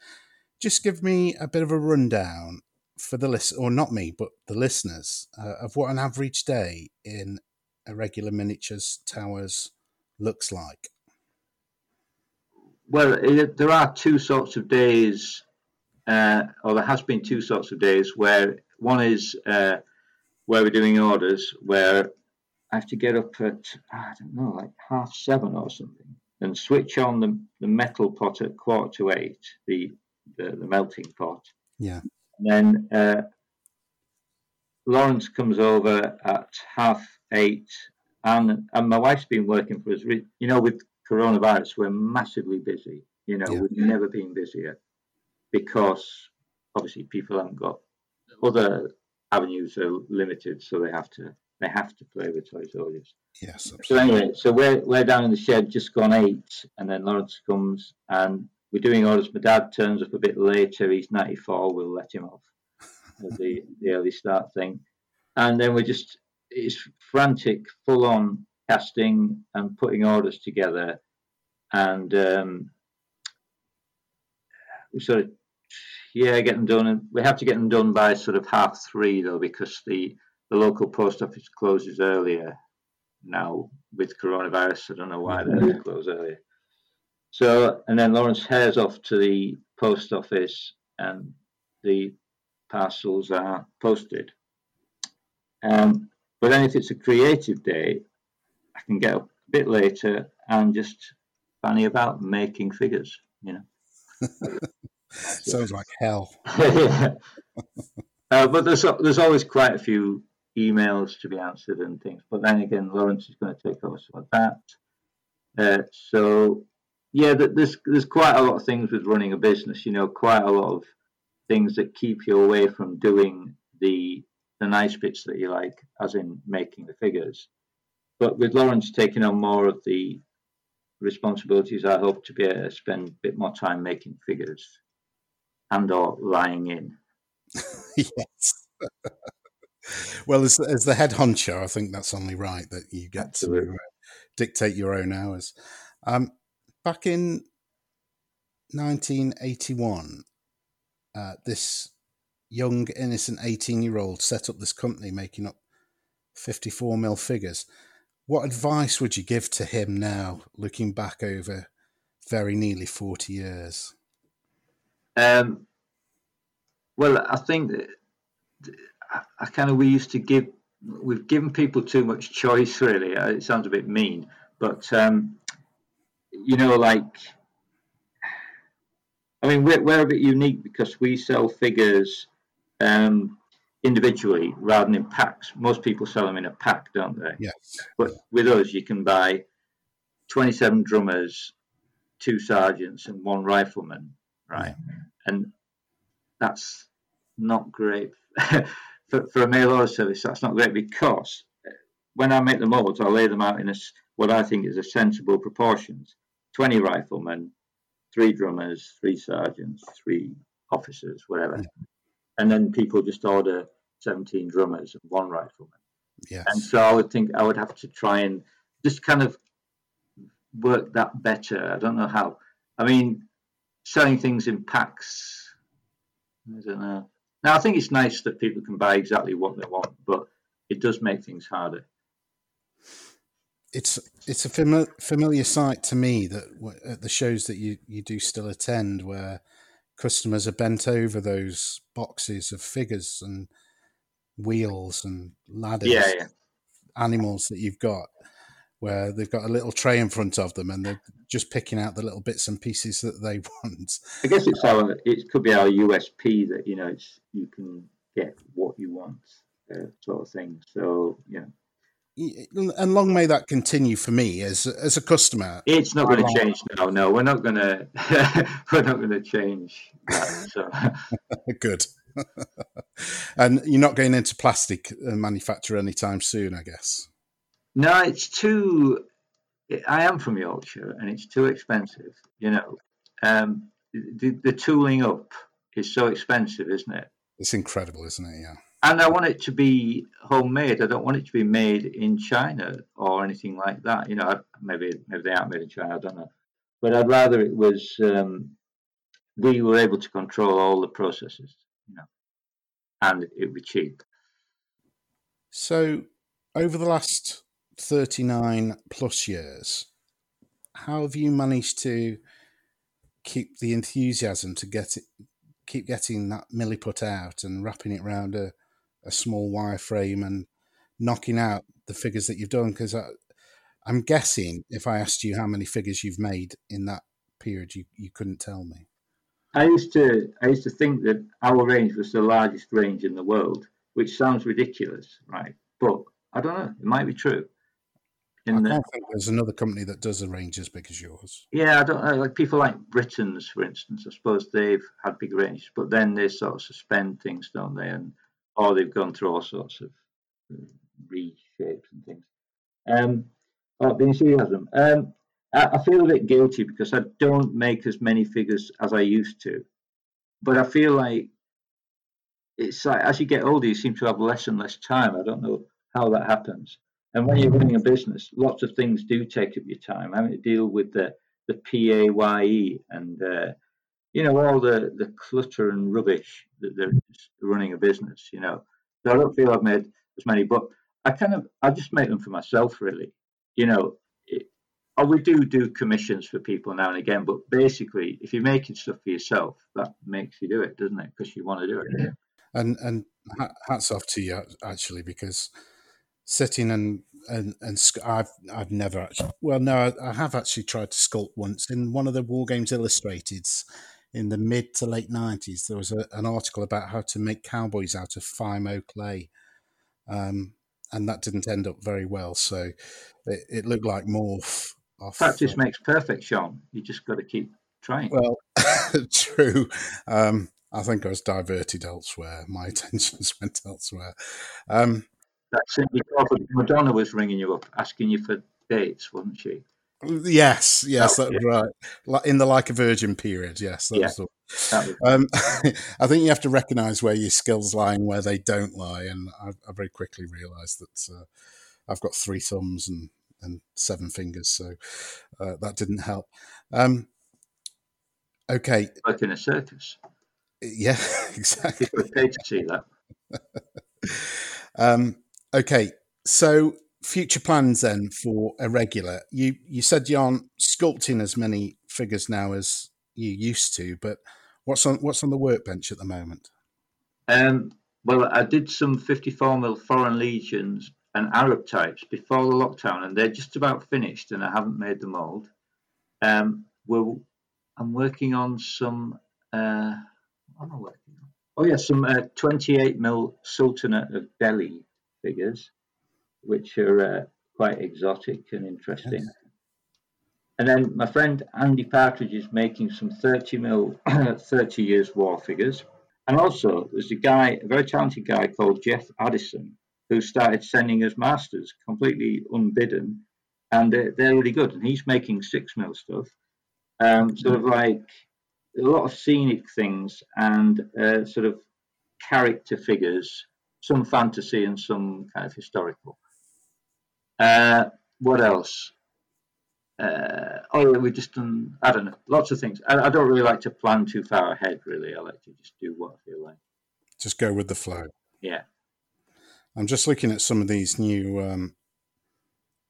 just give me a bit of a rundown for the list, or not me, but the listeners, uh, of what an average day in a regular miniatures towers looks like. Well, there are two sorts of days, uh, or there has been two sorts of days where one is uh, where we're doing orders where I have to get up at I don't know like half seven or something and switch on the, the metal pot at quarter to eight, the the, the melting pot. Yeah. And then uh, Lawrence comes over at half eight, and and my wife's been working for us. You know, with coronavirus, we're massively busy. You know, yeah. we've never been busier because obviously people haven't got other avenues are limited, so they have to they have to play with toy soldiers. Yes. Absolutely. So anyway, so we're we're down in the shed, just gone eight, and then Lawrence comes and we're doing orders. My dad turns up a bit later. He's ninety four. We'll let him off the the early start thing, and then we're just it's frantic, full on casting and putting orders together, and um, we sort of yeah, get them done. And we have to get them done by sort of half three though, because the the local post office closes earlier now with coronavirus. I don't know why they close earlier. So, and then Lawrence heads off to the post office, and the parcels are posted. Um, but then, if it's a creative day, I can get up a bit later and just fanny about making figures. You know. Sounds like hell. uh, but there's there's always quite a few emails to be answered and things. But then again, Lawrence is going to take over some of that. Uh, so yeah, there's there's quite a lot of things with running a business. You know, quite a lot of things that keep you away from doing the the nice bits that you like, as in making the figures. But with Lawrence taking on more of the responsibilities, I hope to be able to spend a bit more time making figures and or lying in. yes. well, as, as the head honcho, I think that's only right that you get Absolutely. to uh, dictate your own hours. Um, back in 1981, uh, this young, innocent 18 year old set up this company making up 54 mil figures. What advice would you give to him now, looking back over very nearly 40 years? Um, well, I think I, I kind of we used to give we've given people too much choice. Really, uh, it sounds a bit mean, but um, you know, like I mean, we're, we're a bit unique because we sell figures um, individually rather than in packs. Most people sell them in a pack, don't they? Yes. But with us, you can buy 27 drummers, two sergeants, and one rifleman, right? And that's not great for, for a mail order service. That's not great because when I make the molds, I lay them out in a, what I think is a sensible proportions. 20 riflemen, three drummers, three sergeants, three officers, whatever. And then people just order 17 drummers and one rifleman. Yes. And so I would think I would have to try and just kind of work that better. I don't know how. I mean, selling things in packs I don't know. Now I think it's nice that people can buy exactly what they want, but it does make things harder. It's it's a fami- familiar sight to me that at the shows that you, you do still attend, where customers are bent over those boxes of figures and wheels and ladders, yeah, yeah. animals that you've got, where they've got a little tray in front of them and they're just picking out the little bits and pieces that they want. I guess it's our it could be our USP that you know it's you can get what you want, uh, sort of thing. So yeah. And long may that continue for me as as a customer. It's not going to change now. No, we're not going to. we're not going to change that. So. Good. and you're not going into plastic uh, manufacture anytime soon, I guess. No, it's too I am from Yorkshire, and it's too expensive. You know, um, the, the tooling up is so expensive, isn't it? It's incredible, isn't it? Yeah. And I want it to be homemade. I don't want it to be made in China or anything like that. You know, maybe maybe they aren't made in China. I don't know, but I'd rather it was um, we were able to control all the processes. You know, and it would be cheap. So, over the last 39 plus years, how have you managed to keep the enthusiasm to get it, keep getting that Milliput out and wrapping it around a, a small wireframe and knocking out the figures that you've done? Because uh, I'm guessing if I asked you how many figures you've made in that period, you, you couldn't tell me. I used to I used to think that our range was the largest range in the world, which sounds ridiculous, right? But I don't know. It might be true. In I can't think there's another company that does a range as big as yours. Yeah, I don't know. Like people like Britains, for instance. I suppose they've had big ranges, but then they sort of suspend things, don't they? And or they've gone through all sorts of uh, reshapes and things. Um, the enthusiasm. Um, I, feel a bit guilty because I don't make as many figures as I used to, but I feel like it's like as you get older, you seem to have less and less time. I don't know how that happens. And when you're running a business, lots of things do take up your time. Having to deal with the the PAYE and uh, you know all the the clutter and rubbish that they're running a business. You know, so I don't feel I've made as many, but I kind of I just make them for myself, really. You know, it, oh, we do do commissions for people now and again, but basically, if you're making stuff for yourself, that makes you do it, doesn't it? Because you want to do it. Yeah. And and hats off to you actually, because sitting and and and I've I've never actually well no I, I have actually tried to sculpt once in one of the War Games Illustrateds in the mid to late nineties. There was a, an article about how to make cowboys out of Fimo clay, um, and that didn't end up very well. So it, it looked like morph. Off, Practice uh, makes perfect, Sean. You just got to keep trying. Well, true. Um, I think I was diverted elsewhere. My attentions went elsewhere. Um, that Cindy Crawford, Madonna was ringing you up, asking you for dates, wasn't she? Yes, yes, oh, that's yeah. right. In the like a virgin period, yes. That yeah, was was um, I think you have to recognise where your skills lie and where they don't lie, and I, I very quickly realised that uh, I've got three thumbs and, and seven fingers, so uh, that didn't help. Um, okay, like in a circus. Yeah, exactly. People pay to see that. um, okay, so future plans then for irregular? You you said you aren't sculpting as many figures now as you used to, but what's on what's on the workbench at the moment? Um, well, I did some 54 mil foreign legions and Arab types before the lockdown, and they're just about finished, and I haven't made the mold. Um, well, I'm working on some. Uh? Oh yeah, some uh, 28 mil Sultanate of Delhi figures which are uh, quite exotic and interesting. Yes. And then my friend Andy Partridge is making some 30 mil, 30 years war figures. And also, there's a guy, a very talented guy called Jeff Addison, who started sending us masters completely unbidden. And they're, they're really good. And he's making six mil stuff, um, sort of like a lot of scenic things and uh, sort of character figures, some fantasy and some kind of historical. Uh, what else? Uh, oh, we just done. I don't know. Lots of things. I, I, don't really like to plan too far ahead. Really, I like to just do what I feel like. Just go with the flow. Yeah. I'm just looking at some of these new um,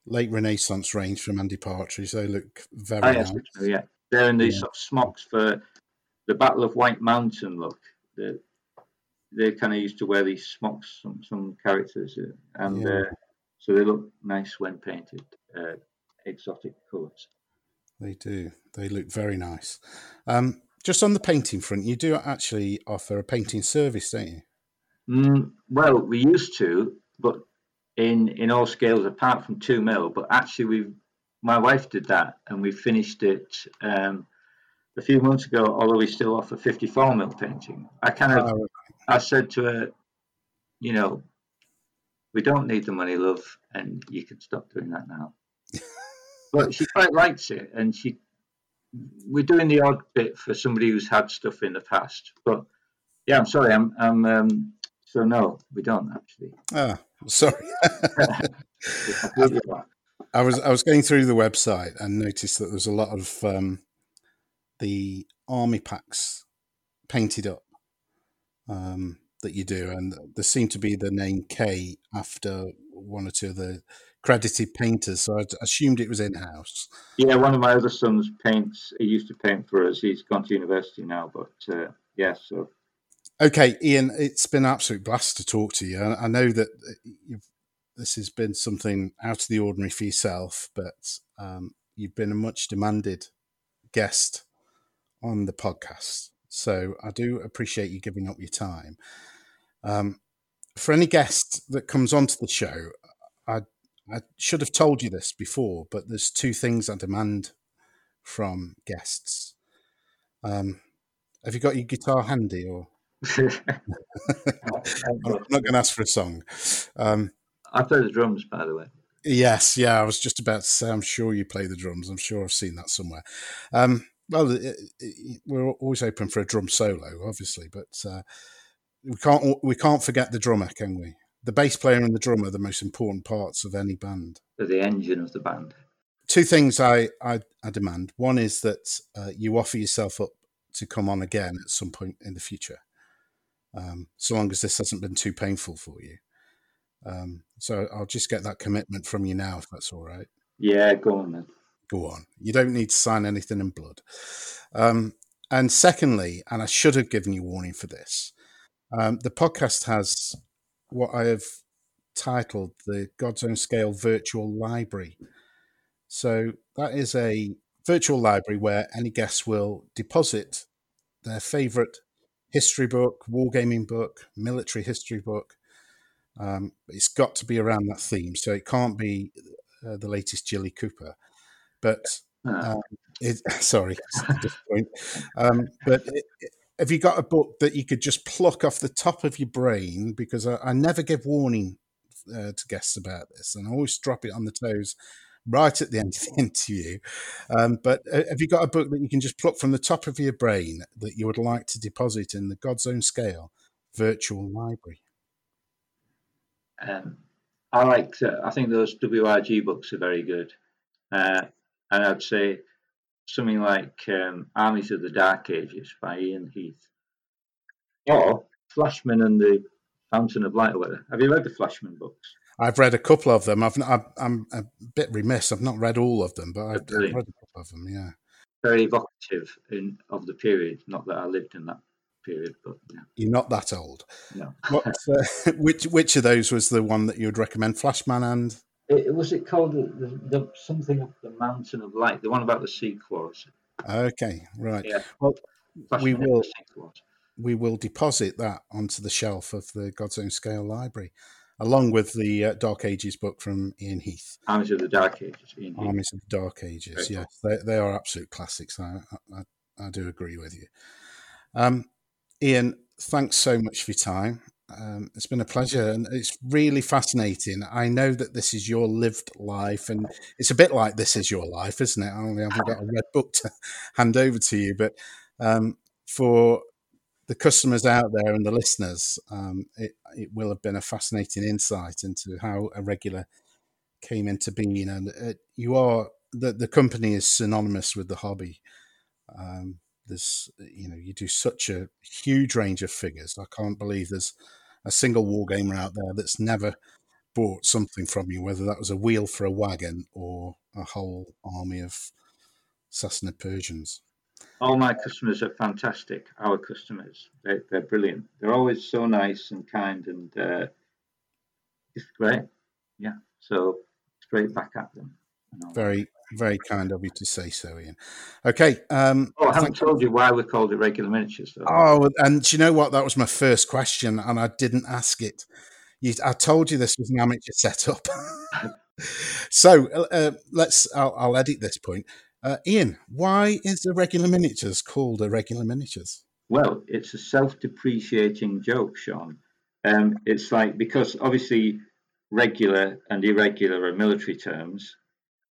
late Renaissance range from Andy Partridge. They look very oh, yes, nice. Yeah, they're in these yeah. sort of smocks for the Battle of White Mountain. Look, they're, they kind of used to wear these smocks. Some some characters, uh, and yeah. uh, so they look nice when painted, uh, exotic colours. They do. They look very nice. Um, just on the painting front, you do actually offer a painting service, don't you? Mm, well, we used to, but in in all scales apart from two mil. But actually, we my wife did that, and we finished it um, a few months ago. Although we still offer fifty four mil painting, I kind of oh, I said to her, you know, we don't need the money, love, and you can stop doing that now. but she quite likes it, and she we're doing the odd bit for somebody who's had stuff in the past. But yeah, I'm sorry, I'm I'm um, so no, we don't actually. Ah, sorry. I was I was going through the website and noticed that there's a lot of um, the army packs painted up um, that you do, and there seemed to be the name K after one or two of the credited painters. So I assumed it was in house. Yeah, one of my other sons paints. He used to paint for us. He's gone to university now, but uh, yeah. So okay, Ian, it's been an absolute blast to talk to you. I know that uh, this has been something out of the ordinary for yourself, but um, you've been a much demanded guest on the podcast. So I do appreciate you giving up your time. Um, for any guest that comes onto the show, I I should have told you this before, but there's two things I demand from guests. Um, have you got your guitar handy, or I'm not going to ask for a song. Um, I play the drums, by the way. Yes, yeah, I was just about to say. I'm sure you play the drums. I'm sure I've seen that somewhere. Um, well, it, it, we're always open for a drum solo, obviously, but uh, we can't we can't forget the drummer, can we? The bass player and the drummer are the most important parts of any band. They're the engine of the band. Two things I I, I demand. One is that uh, you offer yourself up to come on again at some point in the future, um, so long as this hasn't been too painful for you. Um, so I'll just get that commitment from you now, if that's all right. Yeah, go on then go on. You don't need to sign anything in blood. Um, and secondly, and I should have given you warning for this, um, the podcast has what I have titled the God's Own Scale Virtual Library. So that is a virtual library where any guest will deposit their favorite history book, wargaming book, military history book. Um, it's got to be around that theme, so it can't be uh, the latest Jilly Cooper. But ah. um, it, sorry, um, but it, have you got a book that you could just pluck off the top of your brain? Because I, I never give warning uh, to guests about this, and I always drop it on the toes right at the end of the interview. Um, but uh, have you got a book that you can just pluck from the top of your brain that you would like to deposit in the God's Own Scale virtual library? Um, I like. To, I think those WRG books are very good. Uh, and I'd say something like um, Armies of the Dark Ages by Ian Heath, or Flashman and the Fountain of Light. Or whatever. Have you read the Flashman books? I've read a couple of them. I've, i am a bit remiss. I've not read all of them, but I've, I've, read a couple of them. Yeah, very evocative in, of the period. Not that I lived in that period, but yeah. You're not that old. No. what, uh, which which of those was the one that you would recommend? Flashman and it, was it called the, the, the, something of the Mountain of Light? The one about the Sikh wars. Okay, right. Yeah. Well, we will we will deposit that onto the shelf of the God's Own Scale Library, along with the uh, Dark Ages book from Ian Heath. Armies of the Dark Ages. Ian Heath. Armies of the Dark Ages. Very yes, cool. they, they are absolute classics. I, I, I do agree with you. Um, Ian, thanks so much for your time. Um, it's been a pleasure and it's really fascinating. I know that this is your lived life and it's a bit like this is your life, isn't it? I only haven't got a red book to hand over to you, but um, for the customers out there and the listeners, um, it, it will have been a fascinating insight into how Irregular came into being. And it, you are, the, the company is synonymous with the hobby. Um, there's you know you do such a huge range of figures. I can't believe there's a single wargamer out there that's never bought something from you, whether that was a wheel for a wagon or a whole army of Sassanid Persians. All my customers are fantastic. Our customers, they're, they're brilliant. They're always so nice and kind, and uh, it's great. Yeah, so straight back at them. Very, very kind of you to say so, Ian. Okay. Um, oh, I haven't told you why we called it regular miniatures. Though. Oh, and you know what? That was my first question, and I didn't ask it. You, I told you this was an amateur setup. so uh, uh, let's. I'll, I'll, edit this point. Uh, Ian, why is the regular miniatures called Irregular Miniatures? Well, it's a self-depreciating joke, Sean. Um, it's like because obviously regular and irregular are military terms,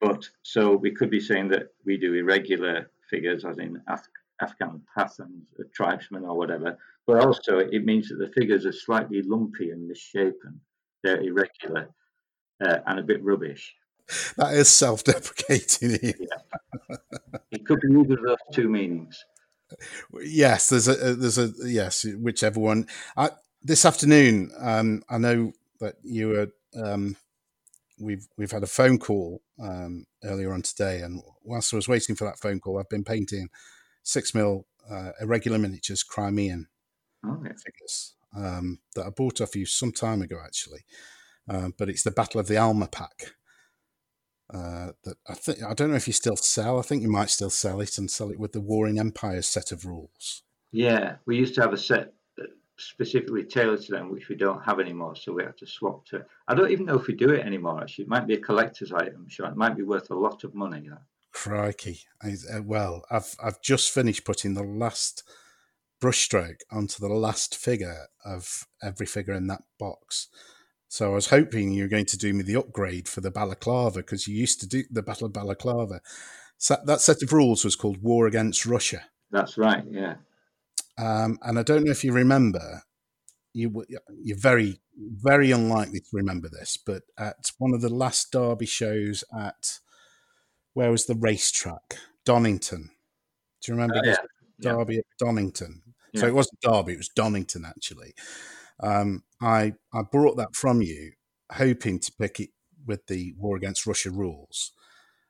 But so we could be saying that we do irregular figures, as in Af- Afghan Pathans, uh, tribesmen, or whatever. But also, it means that the figures are slightly lumpy and misshapen. They're irregular uh, and a bit rubbish. That is self-deprecating. It could be either of those two meanings. yes, there's a there's a yes, whichever one. I, this afternoon, um, I know that you were. Um, we've we've had a phone call um, earlier on today, and whilst I was waiting for that phone call, I've been painting six mil uh, irregular miniatures Crimean Oh, yeah. figures um, that I bought off you some time ago, actually. Um, but it's the Battle of the Alma pack. Uh, that I think I don't know if you still sell. I think you might still sell it and sell it with the Warring Empires set of rules. Yeah, we used to have a set specifically tailored to them, which we don't have anymore. So we have to swap to. I don't even know if we do it anymore. Actually, it might be a collector's item. Sure, it might be worth a lot of money. Yeah. Crikey! I, uh, well, I've I've just finished putting the last brushstroke onto the last figure of every figure in that box. So I was hoping you were going to do me the upgrade for the balaclava because you used to do the Battle of Balaclava. So that set of rules was called War Against Russia. That's right. Yeah. Um, and I don't know if you remember, you you're very very unlikely to remember this, but at one of the last Derby shows at where was the racetrack? Donington. Do you remember Oh, this yeah. Yeah. Derby at Donington? So it wasn't Derby; it was Donington actually. Um, I I brought that from you, hoping to pick it with the War Against Russia rules,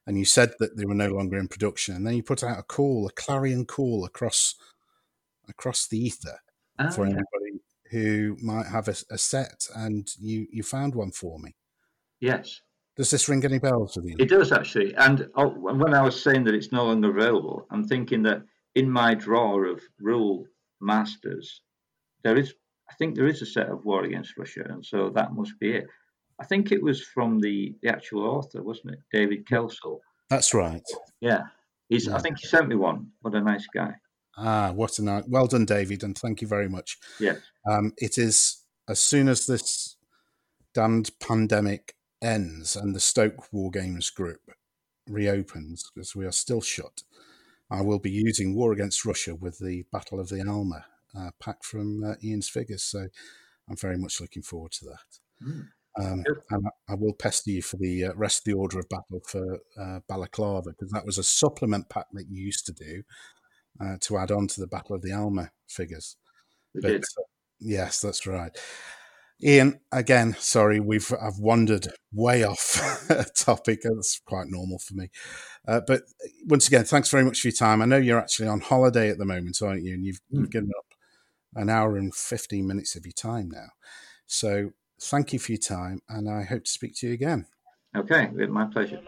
and you said that they were no longer in production, and then you put out a call, a clarion call across across the ether Ah, for yeah. anybody who might have a, a set, and you you found one for me. Yes, Does this ring any bells with you? it does actually. And oh, when I was saying that it's no longer available, I'm thinking that in my drawer of rule masters, there is, I think there is a set of War Against Russia, and so that must be it. I think it was from the, the actual author, wasn't it, David Kelsall? That's right. Yeah, he's. Yeah. I think he sent me one. What a nice guy. Ah, what a night! Well done, David, and thank you very much. Yes. Um, it is as soon as this damned pandemic ends and the Stoke War Games group reopens, because we are still shut, I will be using War Against Russia with the Battle of the Alma uh, pack from uh, Ian's figures. So I'm very much looking forward to that. Mm. Um, Yep. and I- I will pester you for the uh, rest of the order of battle for uh, Balaclava because that was a supplement pack that you used to do uh, to add on to the Battle of the Alma figures. But did. uh, yes, that's right. Ian, again, sorry, we've I've wandered way off topic. That's quite normal for me. Uh, but once again, thanks very much for your time. I know you're actually on holiday at the moment, aren't you? And you've, you've given up an hour and fifteen minutes of your time now. So thank you for your time, and I hope to speak to you again. Okay, my pleasure.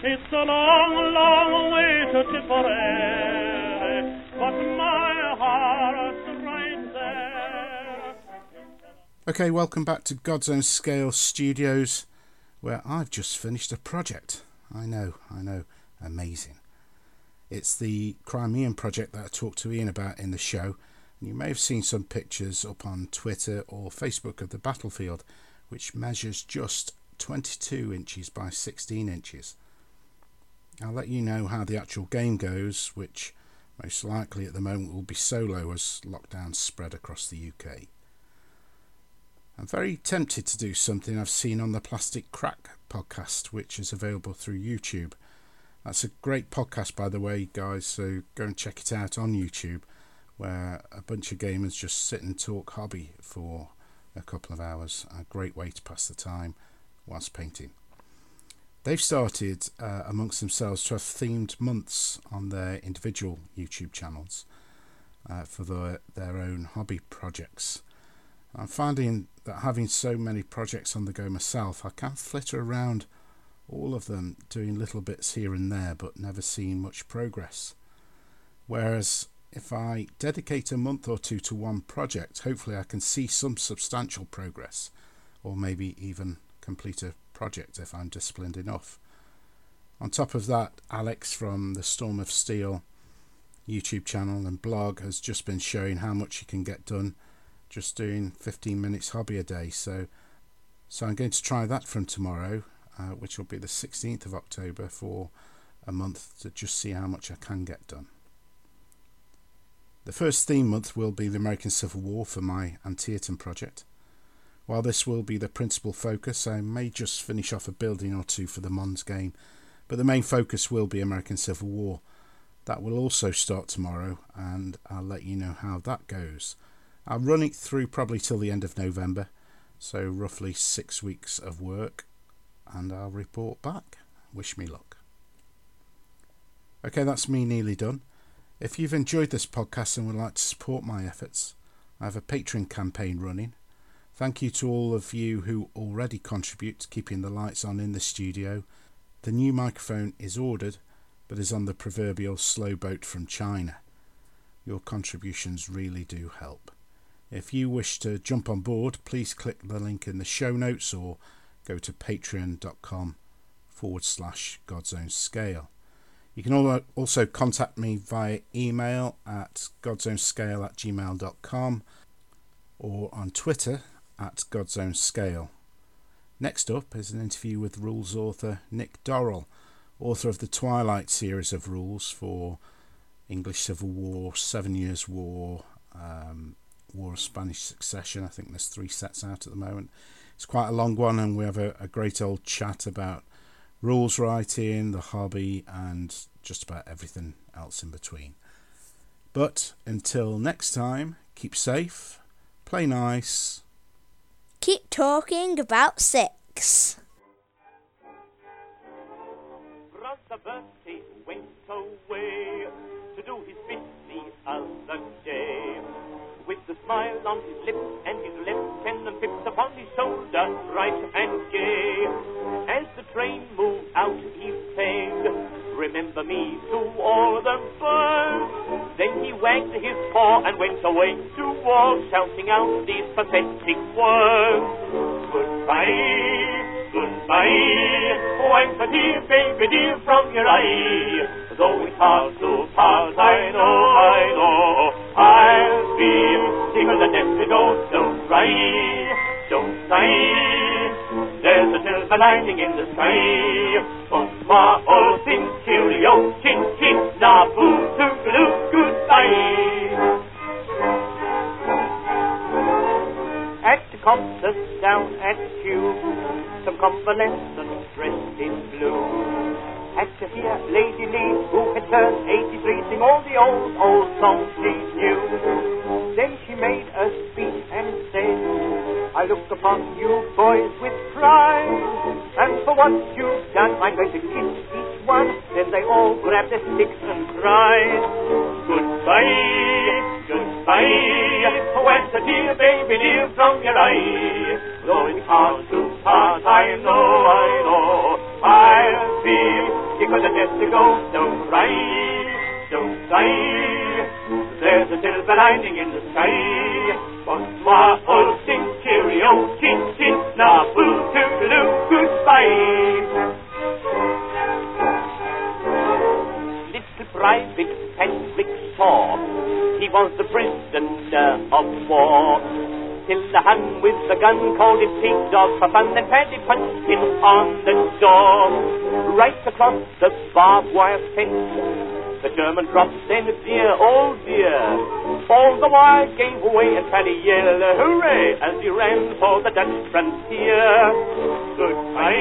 It's a long, long way to Tipperary, Okay, welcome back to God's Own Scale Studios, where I've just finished a project. I know, I know, amazing. It's the Crimean project that I talked to Ian about in the show. And you may have seen some pictures up on Twitter or Facebook of the battlefield, which measures just 22 inches by 16 inches. I'll let you know how the actual game goes, which most likely at the moment will be solo as lockdowns spread across the UK. I'm very tempted to do something I've seen on the Plastic Crack podcast, which is available through YouTube. That's a great podcast, by the way, guys, so go and check it out on YouTube, where a bunch of gamers just sit and talk hobby for a couple of hours. A great way to pass the time whilst painting. They've started uh, amongst themselves to have themed months on their individual YouTube channels uh, for their, their own hobby projects. I'm finding that having so many projects on the go myself, I can flitter around all of them doing little bits here and there, but never seeing much progress. Whereas if I dedicate a month or two to one project, hopefully I can see some substantial progress, or maybe even complete a project if I'm disciplined enough. On top of that, Alex from the Storm of Steel YouTube channel and blog has just been showing how much you can get done just doing 15 minutes hobby a day. So, so I'm going to try that from tomorrow, uh, which will be the 16th of October for a month to just see how much I can get done. The first theme month will be the American Civil War for my Antietam project. While this will be the principal focus, I may just finish off a building or two for the Mons game, but the main focus will be American Civil War. That will also start tomorrow, and I'll let you know how that goes. I'll run it through probably till the end of November, so roughly six weeks of work, and I'll report back. Wish me luck. Okay, that's me nearly done. If you've enjoyed this podcast and would like to support my efforts, I have a Patreon campaign running. Thank you to all of you who already contribute to keeping the lights on in the studio. The new microphone is ordered, but is on the proverbial slow boat from China. Your contributions really do help. If you wish to jump on board, please click the link in the show notes or go to patreon.com forward slash God's Own Scale. You can also contact me via email at godsownscale at gmail.com or on Twitter at godsownscale. Next up is an interview with rules author Nick Dorrell, author of the Twilight series of rules for English Civil War, Seven Years' War, um, War of Spanish Succession. I think there's three sets out at the moment. It's quite a long one, and we have a, a great old chat about rules writing, the hobby, and just about everything else in between. But until next time, keep safe, play nice. Keep talking about six. Brother Bertie went away to do his bit the other day. With a smile on his lips and his lieutenant pips upon his shoulder, bright and gay. As the train moved out, he said, Remember me to all the birds. Then he wagged his paw and went away to war, shouting out these pathetic words. Goodbye, goodbye. Oh, I'm so dear, baby dear, from your eye. Though it's hard to part, I know, I know. I'll be the don't cry, don't sigh. There's a silver lining in the sky. Bonsoir, all things, cheerio, chin chin, nabu, toodaloo, goodbye. At the concert down at Kew, some convalescent dressed in blue. Had to hear Lady Lee, who had turned 83, sing all the old, old songs she knew. Then she made a I look upon you boys with pride, and for what you've done, I'm going to kiss each one. Then they all grabbed their sticks and cried, Goodbye, goodbye, oh, where's the dear baby dear from your eye? Though it's hard to part, I know, I know, I'll be because the death to go, don't cry, don't sigh. There's a silver lining in the sky. Bonsoir, all sing cheerio, chin chin, nabu, toodaloo, goodbye. Little private Patrick saw he was the prisoner of war. Till the hand with the gun called it pig dog for fun, then Paddy punched him on the door. Right across the barbed wire fence. The German drops then dear, oh dear. All the while gave way and Paddy yell hooray, as he ran for the Dutch frontier. Goodbye,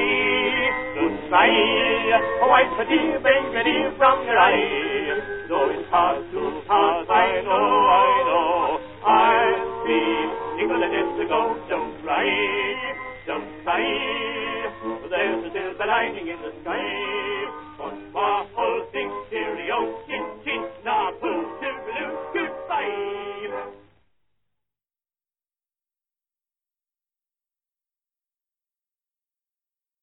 goodbye. good bye, oh, I dear baby from your eye. Though it's hard to pass, I know, I know, I'll be Nicola Jessica, don't cry, don't cry. There's a the lightning in the sky awful thing. stereo, chin chin, na.